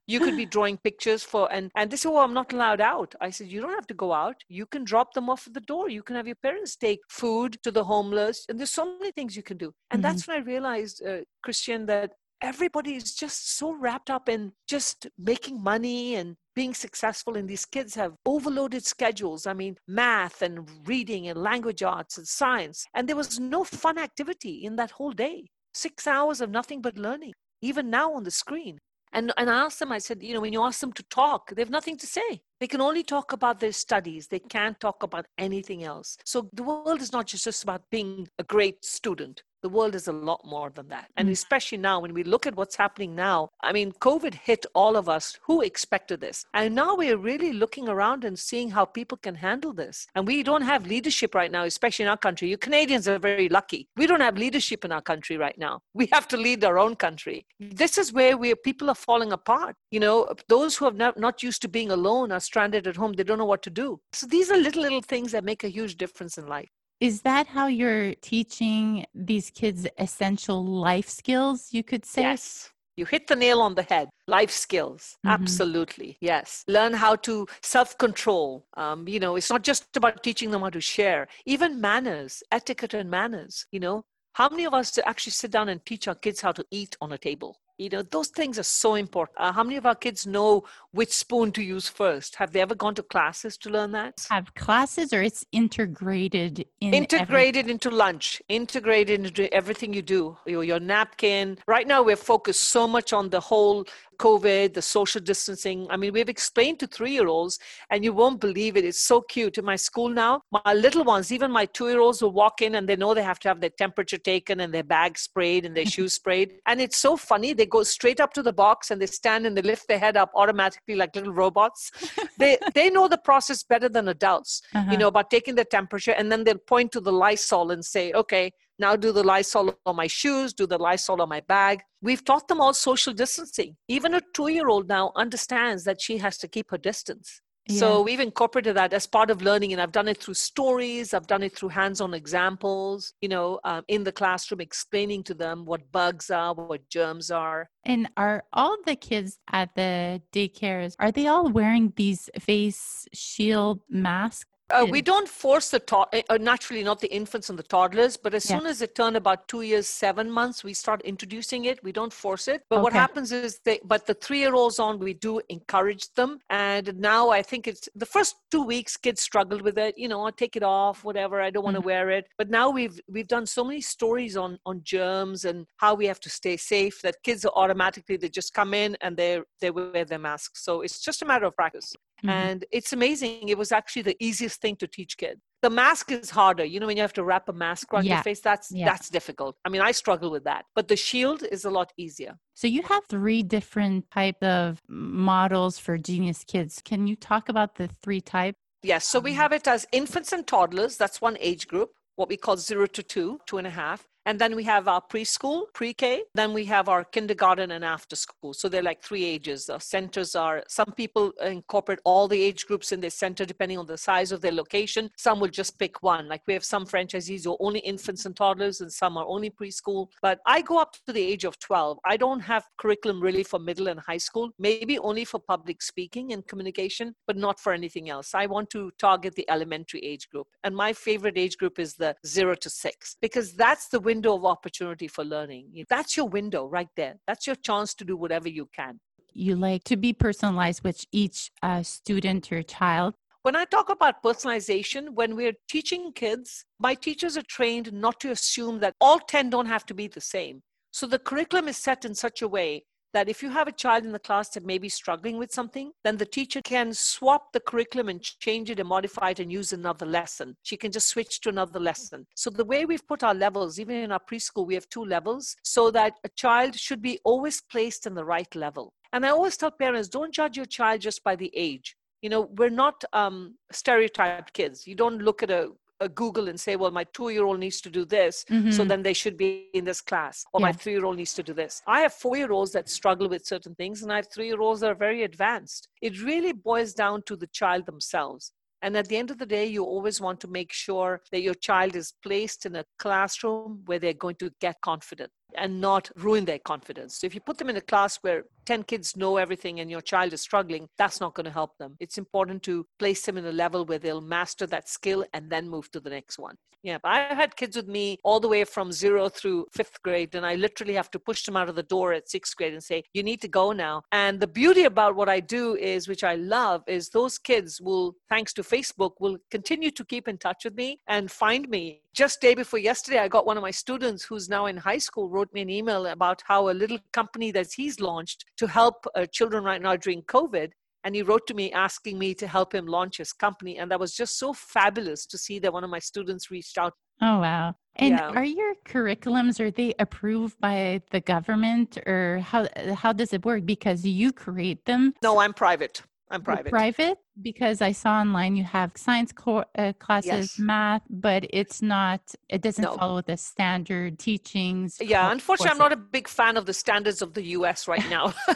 You could be drawing pictures for, and, and they say, oh, I'm not allowed out. I said, you don't have to go out. You can drop them off at the door. You can have your parents take food to the homeless. And there's so many things you can do. And mm-hmm. that's when I realized, uh, Christian, that everybody is just so wrapped up in just making money and being successful and these kids have overloaded schedules i mean math and reading and language arts and science and there was no fun activity in that whole day six hours of nothing but learning even now on the screen and, and I asked them, I said, you know, when you ask them to talk, they have nothing to say. They can only talk about their studies. They can't talk about anything else. So the world is not just about being a great student the world is a lot more than that. And mm. especially now, when we look at what's happening now, I mean, COVID hit all of us. Who expected this? And now we're really looking around and seeing how people can handle this. And we don't have leadership right now, especially in our country. You Canadians are very lucky. We don't have leadership in our country right now. We have to lead our own country. This is where we people are falling apart. You know, those who have not, not used to being alone are stranded at home. They don't know what to do. So these are little, little things that make a huge difference in life. Is that how you're teaching these kids essential life skills, you could say? Yes. You hit the nail on the head. Life skills, mm-hmm. absolutely, yes. Learn how to self control. Um, you know, it's not just about teaching them how to share, even manners, etiquette and manners. You know, how many of us actually sit down and teach our kids how to eat on a table? You know those things are so important. Uh, how many of our kids know which spoon to use first? Have they ever gone to classes to learn that? Have classes or it's integrated in integrated every- into lunch integrated into everything you do your, your napkin. Right now we're focused so much on the whole COVID, the social distancing. I mean, we've explained to three year olds, and you won't believe it. It's so cute. In my school now, my little ones, even my two year olds, will walk in and they know they have to have their temperature taken and their bag sprayed and their shoes sprayed. And it's so funny. They go straight up to the box and they stand and they lift their head up automatically like little robots. they, they know the process better than adults, uh-huh. you know, about taking the temperature. And then they'll point to the Lysol and say, okay, now do the Lysol on my shoes, do the Lysol on my bag. We've taught them all social distancing. Even a two year old now understands that she has to keep her distance. Yeah. So we've incorporated that as part of learning, and I've done it through stories. I've done it through hands-on examples. You know, um, in the classroom, explaining to them what bugs are, what germs are. And are all the kids at the daycares are they all wearing these face shield masks? Uh, we don't force the to- eh, uh, naturally not the infants and the toddlers, but as yeah. soon as they turn about two years, seven months, we start introducing it. We don't force it, but okay. what happens is they. But the three-year-olds on, we do encourage them, and now I think it's the first two weeks kids struggled with it. You know, I take it off, whatever. I don't want to mm-hmm. wear it. But now we've we've done so many stories on on germs and how we have to stay safe that kids are automatically they just come in and they they wear their masks. So it's just a matter of practice. Mm-hmm. And it's amazing. It was actually the easiest thing to teach kids. The mask is harder. You know, when you have to wrap a mask around yeah. your face, that's yeah. that's difficult. I mean, I struggle with that. But the shield is a lot easier. So you have three different type of models for Genius Kids. Can you talk about the three types? Yes. So we have it as infants and toddlers. That's one age group what we call zero to two, two and a half. And then we have our preschool, pre K. Then we have our kindergarten and after school. So they're like three ages. The centers are, some people incorporate all the age groups in their center depending on the size of their location. Some will just pick one. Like we have some franchisees who are only infants and toddlers, and some are only preschool. But I go up to the age of 12. I don't have curriculum really for middle and high school, maybe only for public speaking and communication, but not for anything else. I want to target the elementary age group. And my favorite age group is the zero to six, because that's the window window of opportunity for learning. That's your window right there. That's your chance to do whatever you can. You like to be personalized with each uh, student or child. When I talk about personalization, when we're teaching kids, my teachers are trained not to assume that all 10 don't have to be the same. So the curriculum is set in such a way that if you have a child in the class that may be struggling with something, then the teacher can swap the curriculum and change it and modify it and use another lesson. She can just switch to another lesson. So the way we've put our levels, even in our preschool, we have two levels so that a child should be always placed in the right level. And I always tell parents, don't judge your child just by the age. You know, we're not um, stereotyped kids. You don't look at a uh, Google and say, well, my two year old needs to do this, mm-hmm. so then they should be in this class, or yeah. my three year old needs to do this. I have four year olds that struggle with certain things, and I have three year olds that are very advanced. It really boils down to the child themselves. And at the end of the day, you always want to make sure that your child is placed in a classroom where they're going to get confident. And not ruin their confidence. So if you put them in a class where 10 kids know everything and your child is struggling, that's not going to help them. It's important to place them in a level where they'll master that skill and then move to the next one. Yeah, but I had kids with me all the way from zero through fifth grade, and I literally have to push them out of the door at sixth grade and say, You need to go now. And the beauty about what I do is, which I love, is those kids will, thanks to Facebook, will continue to keep in touch with me and find me just day before yesterday i got one of my students who's now in high school wrote me an email about how a little company that he's launched to help uh, children right now during covid and he wrote to me asking me to help him launch his company and that was just so fabulous to see that one of my students reached out. Oh wow. And yeah. are your curriculums are they approved by the government or how how does it work? Because you create them. No i'm private I'm private. private because I saw online you have science co- uh, classes, yes. math, but it's not. It doesn't no. follow the standard teachings. Yeah, unfortunately, I'm not a big fan of the standards of the U.S. right now.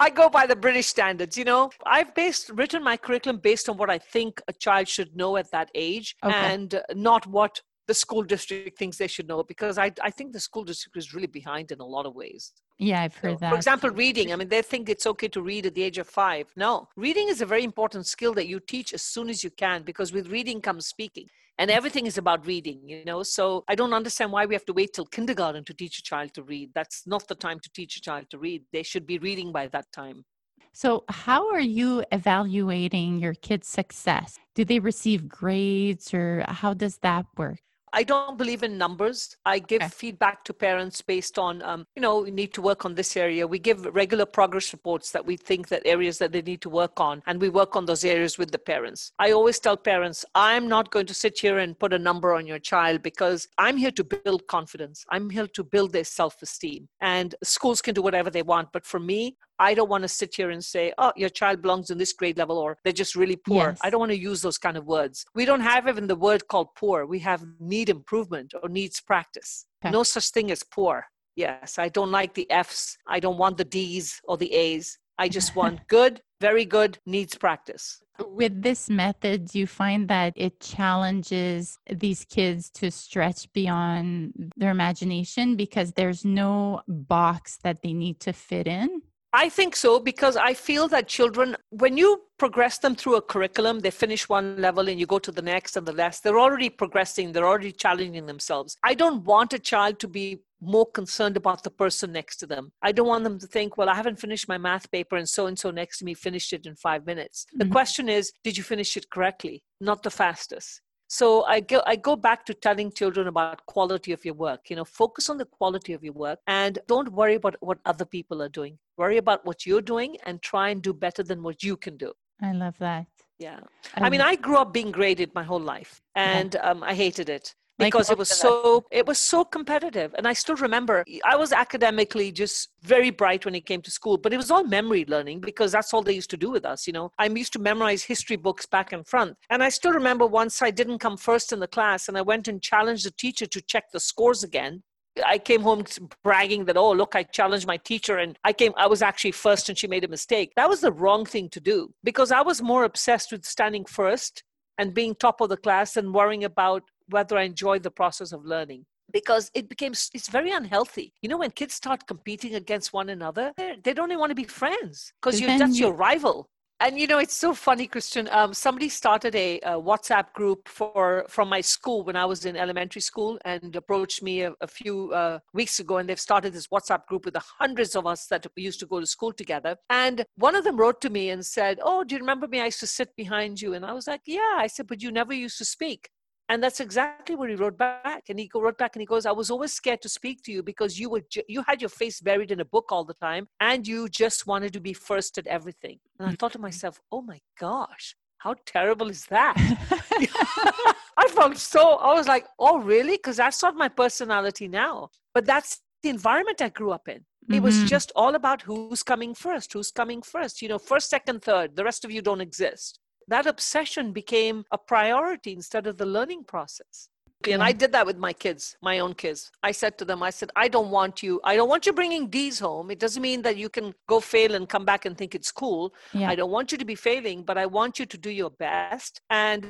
I go by the British standards. You know, I've based written my curriculum based on what I think a child should know at that age, okay. and not what the school district thinks they should know because I, I think the school district is really behind in a lot of ways. Yeah, I've heard so, that. For example, reading. I mean, they think it's okay to read at the age of five. No, reading is a very important skill that you teach as soon as you can because with reading comes speaking. And everything is about reading, you know. So I don't understand why we have to wait till kindergarten to teach a child to read. That's not the time to teach a child to read. They should be reading by that time. So, how are you evaluating your kids' success? Do they receive grades or how does that work? I don't believe in numbers. I give okay. feedback to parents based on, um, you know, we need to work on this area. We give regular progress reports that we think that areas that they need to work on, and we work on those areas with the parents. I always tell parents, I'm not going to sit here and put a number on your child because I'm here to build confidence. I'm here to build their self esteem. And schools can do whatever they want. But for me, I don't want to sit here and say, oh, your child belongs in this grade level or they're just really poor. Yes. I don't want to use those kind of words. We don't have even the word called poor. We have need improvement or needs practice. Okay. No such thing as poor. Yes, I don't like the F's. I don't want the D's or the A's. I just want good, very good, needs practice. With this method, do you find that it challenges these kids to stretch beyond their imagination because there's no box that they need to fit in? I think so because I feel that children, when you progress them through a curriculum, they finish one level and you go to the next and the last, they're already progressing, they're already challenging themselves. I don't want a child to be more concerned about the person next to them. I don't want them to think, well, I haven't finished my math paper and so and so next to me finished it in five minutes. Mm-hmm. The question is, did you finish it correctly? Not the fastest. So I go, I go back to telling children about quality of your work. You know, focus on the quality of your work and don't worry about what other people are doing. Worry about what you're doing and try and do better than what you can do. I love that. Yeah. I, I mean, I grew up being graded my whole life and yeah. um, I hated it because it was so it was so competitive. And i still remember i was academically just very bright when it came to school but it was all memory learning because that's all they used to do with us you know? I used to memorize history books back and front. And i still remember once i didn't come first in the class and i went and challenged the teacher to check the scores again. I came home bragging that, oh, look, I challenged my teacher and I came, I was actually first and she made a mistake. That was the wrong thing to do because I was more obsessed with standing first and being top of the class and worrying about whether I enjoy the process of learning. Because it became it's very unhealthy. You know when kids start competing against one another they don't even want to be friends because that's you, your rival. And you know it's so funny christian um, somebody started a, a, whatsapp group for from my school when i was in elementary school and approached me a, a few uh, weeks ago and they've started this whatsapp group with the hundreds of us that used to go to school together. And one of them wrote to me and said oh do you remember me? I used to sit behind you. And i was like yeah. I said but you never used to speak and that's exactly what he wrote back. And he wrote back and he goes, I was always scared to speak to you because you were ju- you had your face buried in a book all the time and you just wanted to be first at everything. And I thought to mm-hmm. myself, oh my gosh, how terrible is that? I felt so, I was like, oh, really? Because that's not my personality now. But that's the environment I grew up in. It mm-hmm. was just all about who's coming first, who's coming first, you know, first, second, third. The rest of you don't exist that obsession became a priority instead of the learning process. absolutely. And I did that with my kids, my own kids. I said to them, I said, I don't want you, I don't want you bringing D's home. It doesn't mean that you can go fail and come back and think it's cool. Yeah. I don't want you to be failing, but I want you to do your best and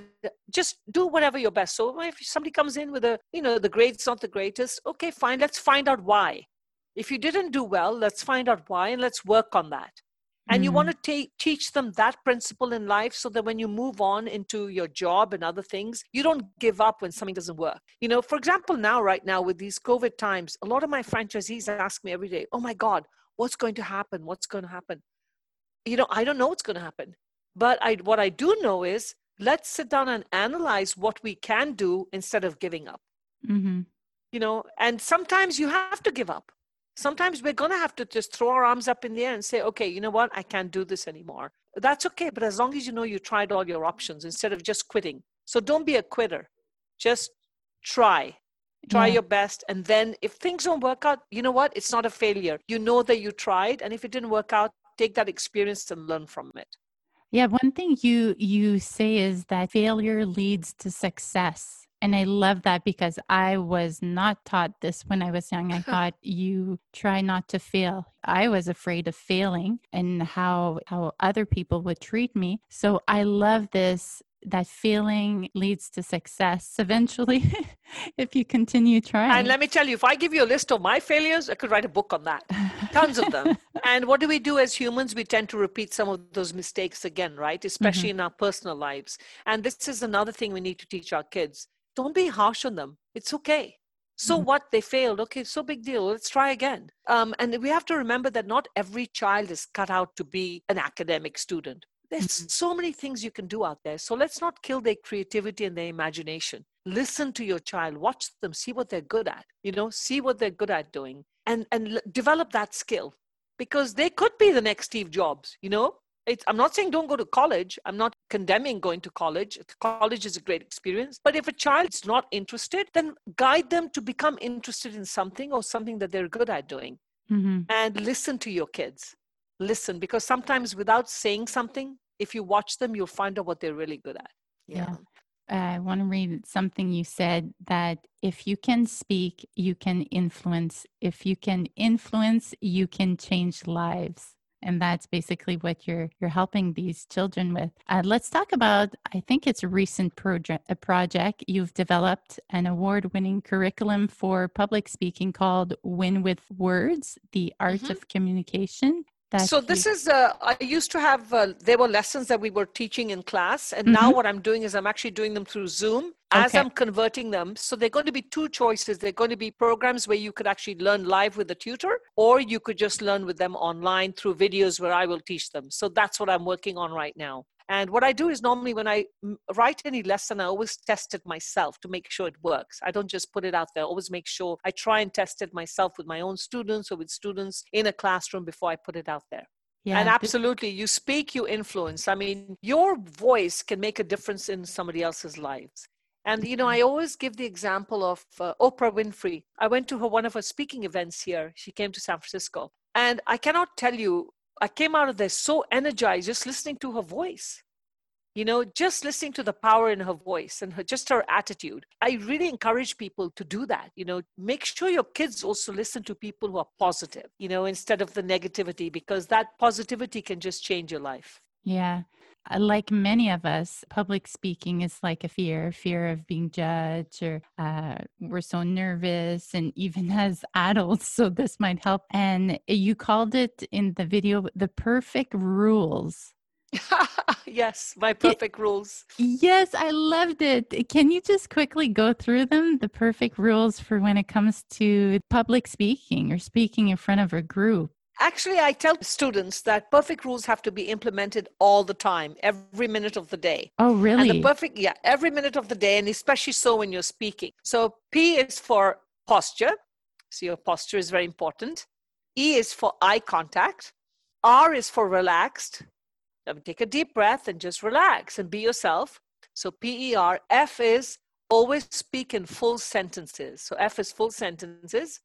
just do whatever your best. So if somebody comes in with a, you know, the grade's not the greatest, okay, fine, let's find out why. If you didn't do well, let's find out why and let's work on that and you want Mm. to teach them that principle in life so that when you move on into your job and other things you don't give up when something doesn't work. You know for example now right now with these covid times a lot of my franchisees ask me every day oh my god what's going to happen? What's going to happen? You know i don't know what's going to happen but i what i do know is let's sit down and analyze what we can do instead of giving up. Hmm you know and sometimes you have to give up sometimes we're going to have to just throw our arms up in the air and say okay you know what? I can't do this anymore. That's okay but as long as you know you tried all your options instead of just quitting. So don't be a quitter. Just try. Try Yeah. your best and then if things don't work out you know what? It's not a failure. You know that you tried and if it didn't work out take that experience and learn from it. Yeah, one thing you you say is that failure leads to success. And I love that because I was not taught this when I was young. I uh-huh. thought you try not to fail. I was afraid of failing and how how other people would treat me. So I love this that failing leads to success eventually if you continue trying. and let me tell you if i give you a list of my failures i could write a book on that tons of them and what do we do as humans we tend to repeat some of those mistakes again right mm-hmm. especially in our personal lives and this is another thing we need to teach our kids don't be harsh on them. It's okay. So Mhm. what? They failed. Okay so big deal. Let's try again. Um, and we have to remember that not every child is cut out to be an academic student. There's Mhm. so many things you can do out there. So let's not kill their creativity and their imagination. Listen to your child. Watch them. See what they're good at. You know see what they're good at doing. And and develop that skill. Because they could be the next steve jobs you know it's, i'm not saying don't go to college i'm not condemning going to college college is a great experience but if a child's not interested then guide them to become interested in something or something that they're good at doing Mhm. and listen to your kids listen because sometimes without saying something if you watch them you'll find out what they're really good at Yeah. I want to read something you said that if you can speak, you can influence. If you can influence, you can change lives. And that's basically what you're you're helping these children with. Uh, let's talk about. I think it's a recent project. A project you've developed an award-winning curriculum for public speaking called "Win with Words: The Art Mhm. of Communication." That so this is uh, i used to have uh, there were lessons that we were teaching in class and now Mhm. what i'm doing is i'm actually doing them through zoom as Okay. i'm converting them. So they're going to be two choices. They're going to be programs where you could actually learn live with a tutor or you could just learn with them online through videos where i will teach them. So that's what i'm working on right now and what I do is normally when I write any lesson, I always test it myself to make sure it works. I don't just put it out there. I always make sure I try and test it myself with my own students or with students in a classroom before I put it out there. yeah, and absolutely, you speak, you influence. I mean, your voice can make a difference in somebody else's lives. And you know, I always give the example of uh, Oprah Winfrey. I went to her one of her speaking events here. She came to San Francisco, and I cannot tell you, I came out of there so energized just listening to her voice. You know, just listening to the power in her voice and her just her attitude. I really encourage people to do that. You know, make sure your kids also listen to people who are positive. You know, instead of the negativity, because that positivity can just change your life. Yeah. Uh, Like many of us, public speaking is like a fear fear of being judged, or uh, we're so nervous, and even as adults. So, this might help. And you called it in the video the perfect rules. yes, my perfect rules. Yes, I loved it. Can you just quickly go through them? The perfect rules for when it comes to public speaking or speaking in front of a group. Actually, I tell students that perfect rules have to be implemented all the time, every minute of the day. Oh, really? And the perfect, yeah, every minute of the day, and especially so when you're speaking. So P is for posture. So your posture is very important. E is for eye contact. R is for relaxed. Take a deep breath and just relax and be yourself. So P E R. F is always speak in full sentences. So F is full sentences.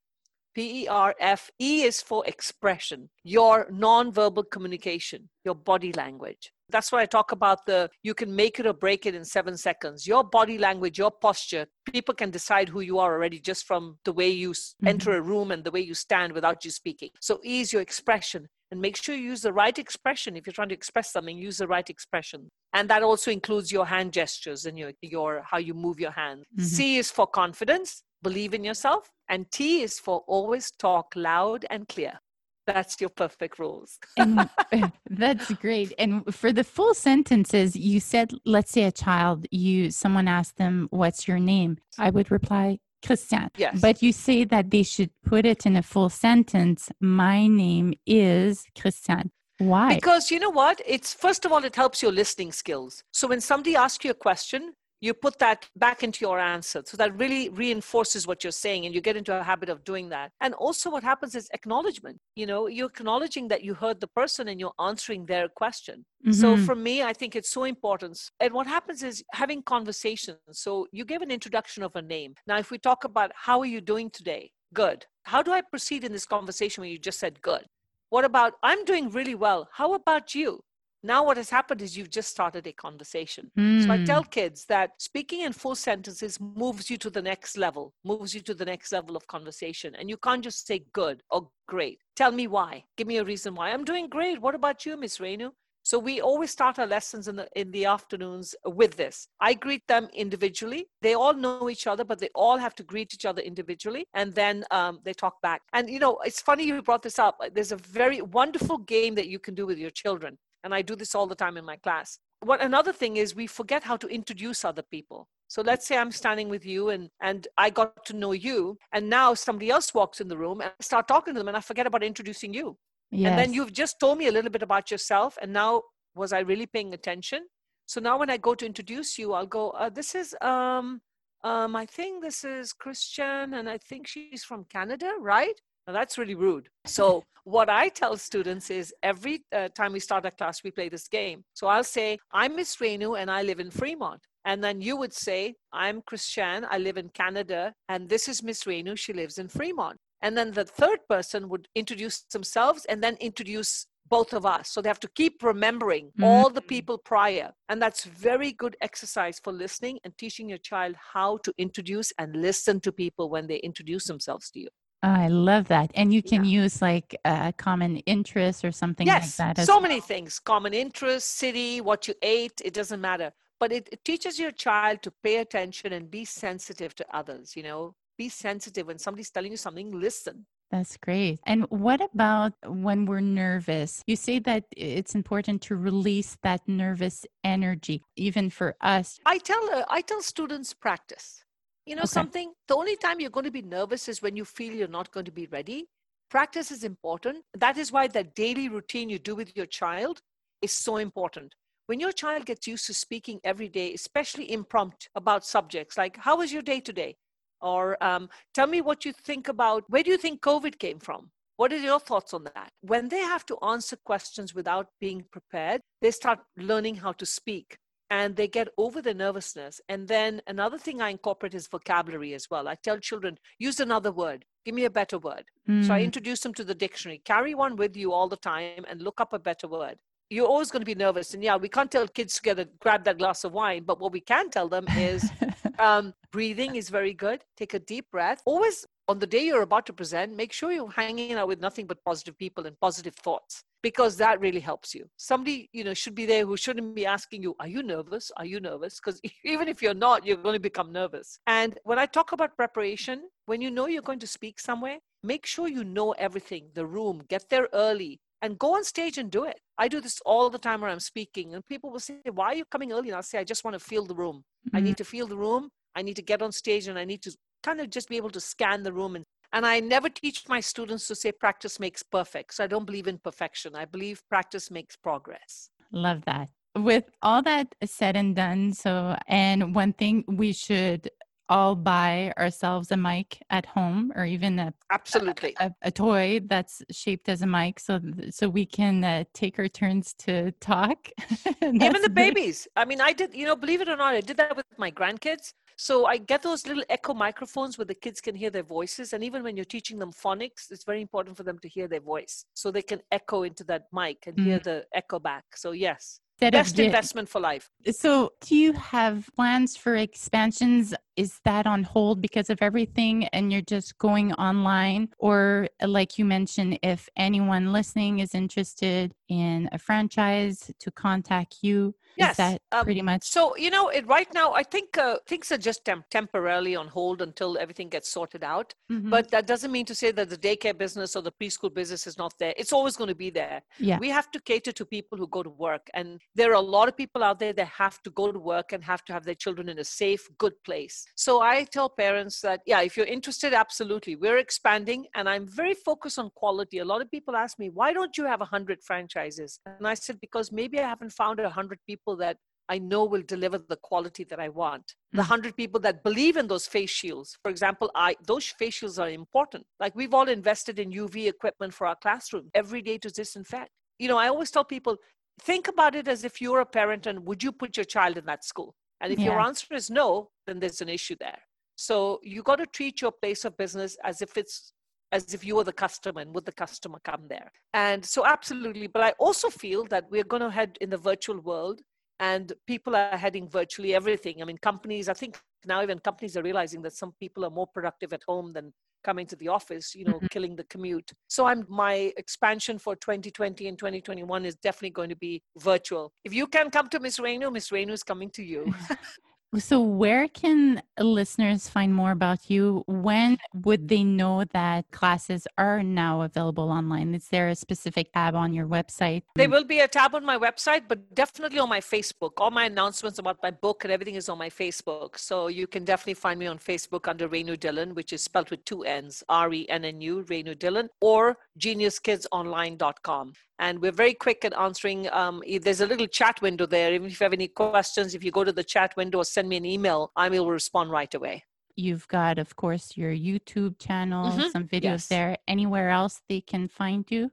P E R F. E is for expression, your nonverbal communication, your body language. That's why I talk about the you can make it or break it in seven seconds. Your body language, your posture, people can decide who you are already just from the way you mm-hmm. enter a room and the way you stand without you speaking. So, E is your expression and make sure you use the right expression if you're trying to express something use the right expression and that also includes your hand gestures and your your how you move your hand mm-hmm. c is for confidence believe in yourself and t is for always talk loud and clear that's your perfect rules. and, eh, that's great. And for the full sentences, you said, let's say a child, you someone asked them, "What's your name?" I would reply, Christian. Yes. But you say that they should put it in a full sentence. My name is Christian. Why? Because you know what? It's first of all, it helps your listening skills. So when somebody asks you a question, you put that back into your answer. So that really reinforces what you're saying and you get into a habit of doing that. And also what happens is acknowledgement. You know, you're acknowledging that you heard the person and you're answering their question. Mm-hmm. So for me, I think it's so important. And what happens is having conversations. So you give an introduction of a name. Now, if we talk about how are you doing today? Good. How do I proceed in this conversation when you just said good? What about, I'm doing really well. How about you? Now, what has happened is you've just started a conversation. Mm. So I tell hmm. kids that speaking in full sentences moves you to the next level, moves you to the next level of conversation. And you can't just say good or great. Tell me why. Give me a reason why. I'm doing great. What about you, Miss Renu? So we always start our lessons in the in the afternoons with this. I greet them individually. They all know each other, but they all have to greet each other individually, and then um, they talk back. And you know, it's funny you brought this up. There's a very wonderful game that you can do with your children and I do this all the time in my class. What another thing is we forget how to introduce other people. So let's say I'm standing with you and and I got to know you, and now somebody else walks in the room and I start talking to them and I forget about introducing you. Yes. And then you've just told me a little bit about yourself, and now was I really paying attention? So now when I go to introduce you, I'll go, uh, this is um um, I think this is Christian, and I think she's from Canada, right? Now that's really rude. So what I tell students is every uh, time we start a class, we play this game. So I'll say, I'm Miss Renu and I live in Fremont. And then you would say, I'm Christian, I live in Canada, and this is Miss Renu, she lives in Fremont. And then the third person would introduce themselves and then introduce both of us. So they have to keep remembering mm-hmm. all the people prior. And that's very good exercise for listening and teaching your child how to introduce and listen to people when they introduce themselves to you. I love that. And you can yeah. use like a common interest or something yes, like that. so well. many things common interest, city, what you ate, it doesn't matter. But it, it teaches your child to pay attention and be sensitive to others, you know, be sensitive when somebody's telling you something, listen. That's great. And what about when we're nervous? You say that it's important to release that nervous energy, even for us. I tell uh, I tell students practice you know okay. something? The only time you're going to be nervous is when you feel you're not going to be ready. Practice is important. That is why that daily routine you do with your child is so important. When your child gets used to speaking every day, especially impromptu about subjects like, How was your day today? Or um, tell me what you think about where do you think COVID came from? What are your thoughts on that? When they have to answer questions without being prepared, they start learning how to speak and they get over the nervousness. And then another thing I incorporate is vocabulary as well. I tell children, use another word, give me a better word. Mm. So I hmm. introduce them to the dictionary. Carry one with you all the time and look up a better word. You're always going to be nervous. And yeah, we can't tell kids to get grab that glass of wine, but what we can tell them is um, breathing is very good. Take a deep breath. Always on the day you're about to present, make sure you're hanging out with nothing but positive people and positive thoughts because that really helps you. Somebody, you know, should be there who shouldn't be asking you, are you nervous? Are you nervous? Because even if you're not, you're going to become nervous. And when I talk about preparation, when you know you're going to speak somewhere, make sure you know everything, the room, get there early and go on stage and do it. I do this all the time when I'm speaking and people will say, why are you coming early? And I'll say, I just want to feel the room. Mm-hmm. I need to feel the room. I need to get on stage and I need to kind of just be able to scan the room and and I never teach my students to say practice makes perfect. So I don't believe in perfection. I believe practice makes progress. Love that. With all that said and done, so, and one thing we should all buy ourselves a mic at home or even a absolutely a, a toy that's shaped as a mic so so we can uh, take our turns to talk even the babies i mean i did you know believe it or not i did that with my grandkids So I get those little echo microphones where the kids can hear their voices. And even when you're teaching them phonics, it's very important for them to hear their voice so they can echo into that mic and mm. hear the echo back. So, yes. Best investment for life. So, do you have plans for expansions? Is that on hold because of everything and you're just going online? Or, like you mentioned, if anyone listening is interested in a franchise to contact you, Yes, Is that um, pretty much? So you know, it right now, I think uh, things are just temp- temporarily on hold until everything gets sorted out. Mm-hmm. But that doesn't mean to say that the daycare business or the preschool business is not there. It's always going to be there. Yeah. We have to cater to people who go to work, and there are a lot of people out there that have to go to work and have to have their children in a safe, good place. So I tell parents that yeah, if you're interested, absolutely, we're expanding, and I'm very focused on quality. A lot of people ask me, why don't you have a hundred franchises? And I said because maybe I haven't found a hundred people that I know will deliver the quality that I want. The mm. hundred people that believe in those face shields. For example, I those face shields are important. Like we've all invested in UV equipment for our classroom every day to disinfect. You know, I always tell people, think about it as if you're a parent and would you put your child in that school? And if yeah. your answer is no, then there's an issue there. So you got to treat your place of business as if it's as if you were the customer and would the customer come there. And so absolutely. But I also feel that we're going to head in the virtual world and people are heading virtually everything. I mean, companies, I think now even companies are realizing that some people are more productive at home than coming to the office, you know, mm-hmm. killing the commute. So I'm my expansion for 2020 and 2021 is definitely going to be virtual. If you can come to Miss Renu, Miss Renu is coming to you. So, where can listeners find more about you? When would they know that classes are now available online? Is there a specific tab on your website? There will be a tab on my website, but definitely on my Facebook. All my announcements about my book and everything is on my Facebook. So, you can definitely find me on Facebook under Renu Dhillon, which is spelled with two N's R E N N U, Renu Dhillon, or geniuskidsonline.com and we're very quick at answering. Um, there's a little chat window there. Even if you have any questions, if you go to the chat window or send me an email, I will respond right away. You've got, of course, your YouTube channel, mm-hmm. some videos yes. there. Anywhere else they can find you?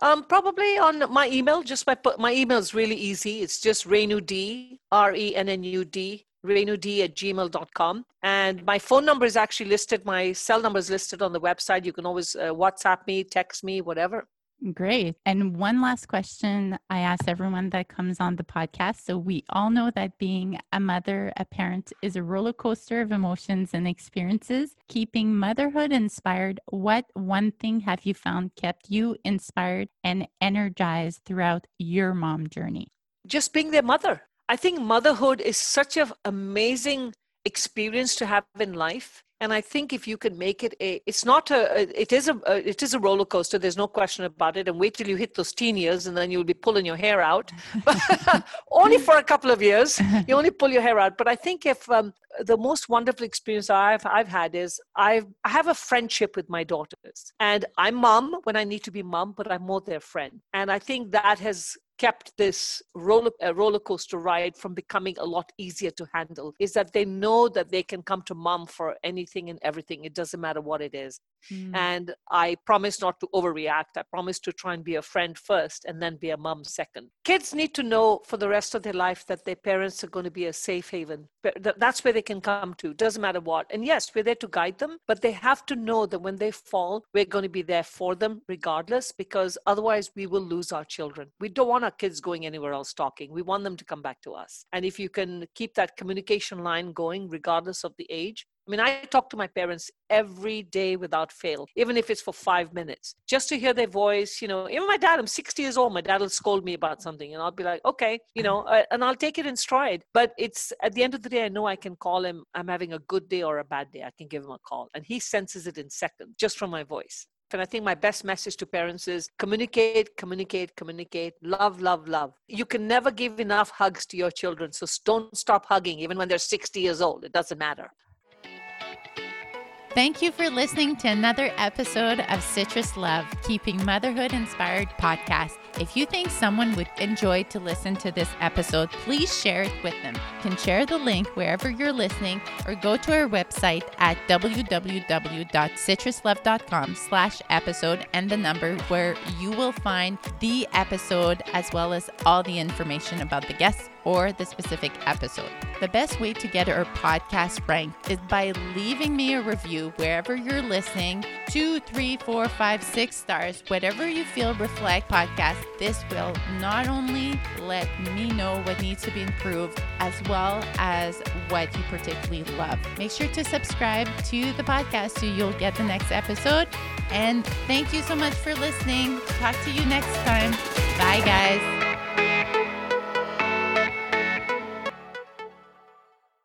Um, probably on my email. Just my my email is really easy. It's just Renu D R E N N U D renud at gmail.com. And my phone number is actually listed. My cell number is listed on the website. You can always uh, WhatsApp me, text me, whatever. Great. And one last question I ask everyone that comes on the podcast. So, we all know that being a mother, a parent, is a roller coaster of emotions and experiences. Keeping motherhood inspired, what one thing have you found kept you inspired and energized throughout your mom journey? Just being their mother. I think motherhood is such an amazing experience to have in life and i think if you can make it a it's not a it is a, it is a roller coaster there's no question about it and wait till you hit those teen years and then you'll be pulling your hair out. Only for a couple of years you only pull your hair out. But i think if um, the most wonderful experience I've I've had is I've I have a friendship with my daughters, and I'm mom when I need to be mom, but I'm more their friend, and I think that has kept this roller, uh, roller coaster ride from becoming a lot easier to handle is that they know that they can come to mom for anything and everything. It doesn't matter what it is. Mm. And I promise not to overreact. I promise to try and be a friend first and then be a mom second. Kids need to know for the rest of their life that their parents are going to be a safe haven. That's where they can come to. Doesn't matter what. And yes, we're there to guide them, but they have to know that when they fall, we're going to be there for them regardless, because otherwise we will lose our children. We don't want our kids going anywhere else talking. We want them to come back to us. And if you can keep that communication line going, regardless of the age, I mean, I talk to my parents every day without fail, even if it's for five minutes, just to hear their voice. You know, even my dad, I'm 60 years old, my dad will scold me about something, and I'll be like, okay, you know, uh, and I'll take it in stride. But it's at the end of the day, I know I can call him, I'm having a good day or a bad day. I can give him a call, and he senses it in seconds just from my voice. And I think my best message to parents is communicate, communicate, communicate, love, love, love. You can never give enough hugs to your children. So don't stop hugging, even when they're 60 years old. It doesn't matter. Thank you for listening to another episode of Citrus Love, Keeping Motherhood Inspired podcast. If you think someone would enjoy to listen to this episode, please share it with them. You can share the link wherever you're listening or go to our website at www.citruslove.com slash episode and the number where you will find the episode as well as all the information about the guests or the specific episode. The best way to get our podcast ranked is by leaving me a review wherever you're listening two, three, four, five, six stars, whatever you feel reflect podcast. This will not only let me know what needs to be improved as well as what you particularly love. Make sure to subscribe to the podcast so you'll get the next episode. And thank you so much for listening. Talk to you next time. Bye, guys.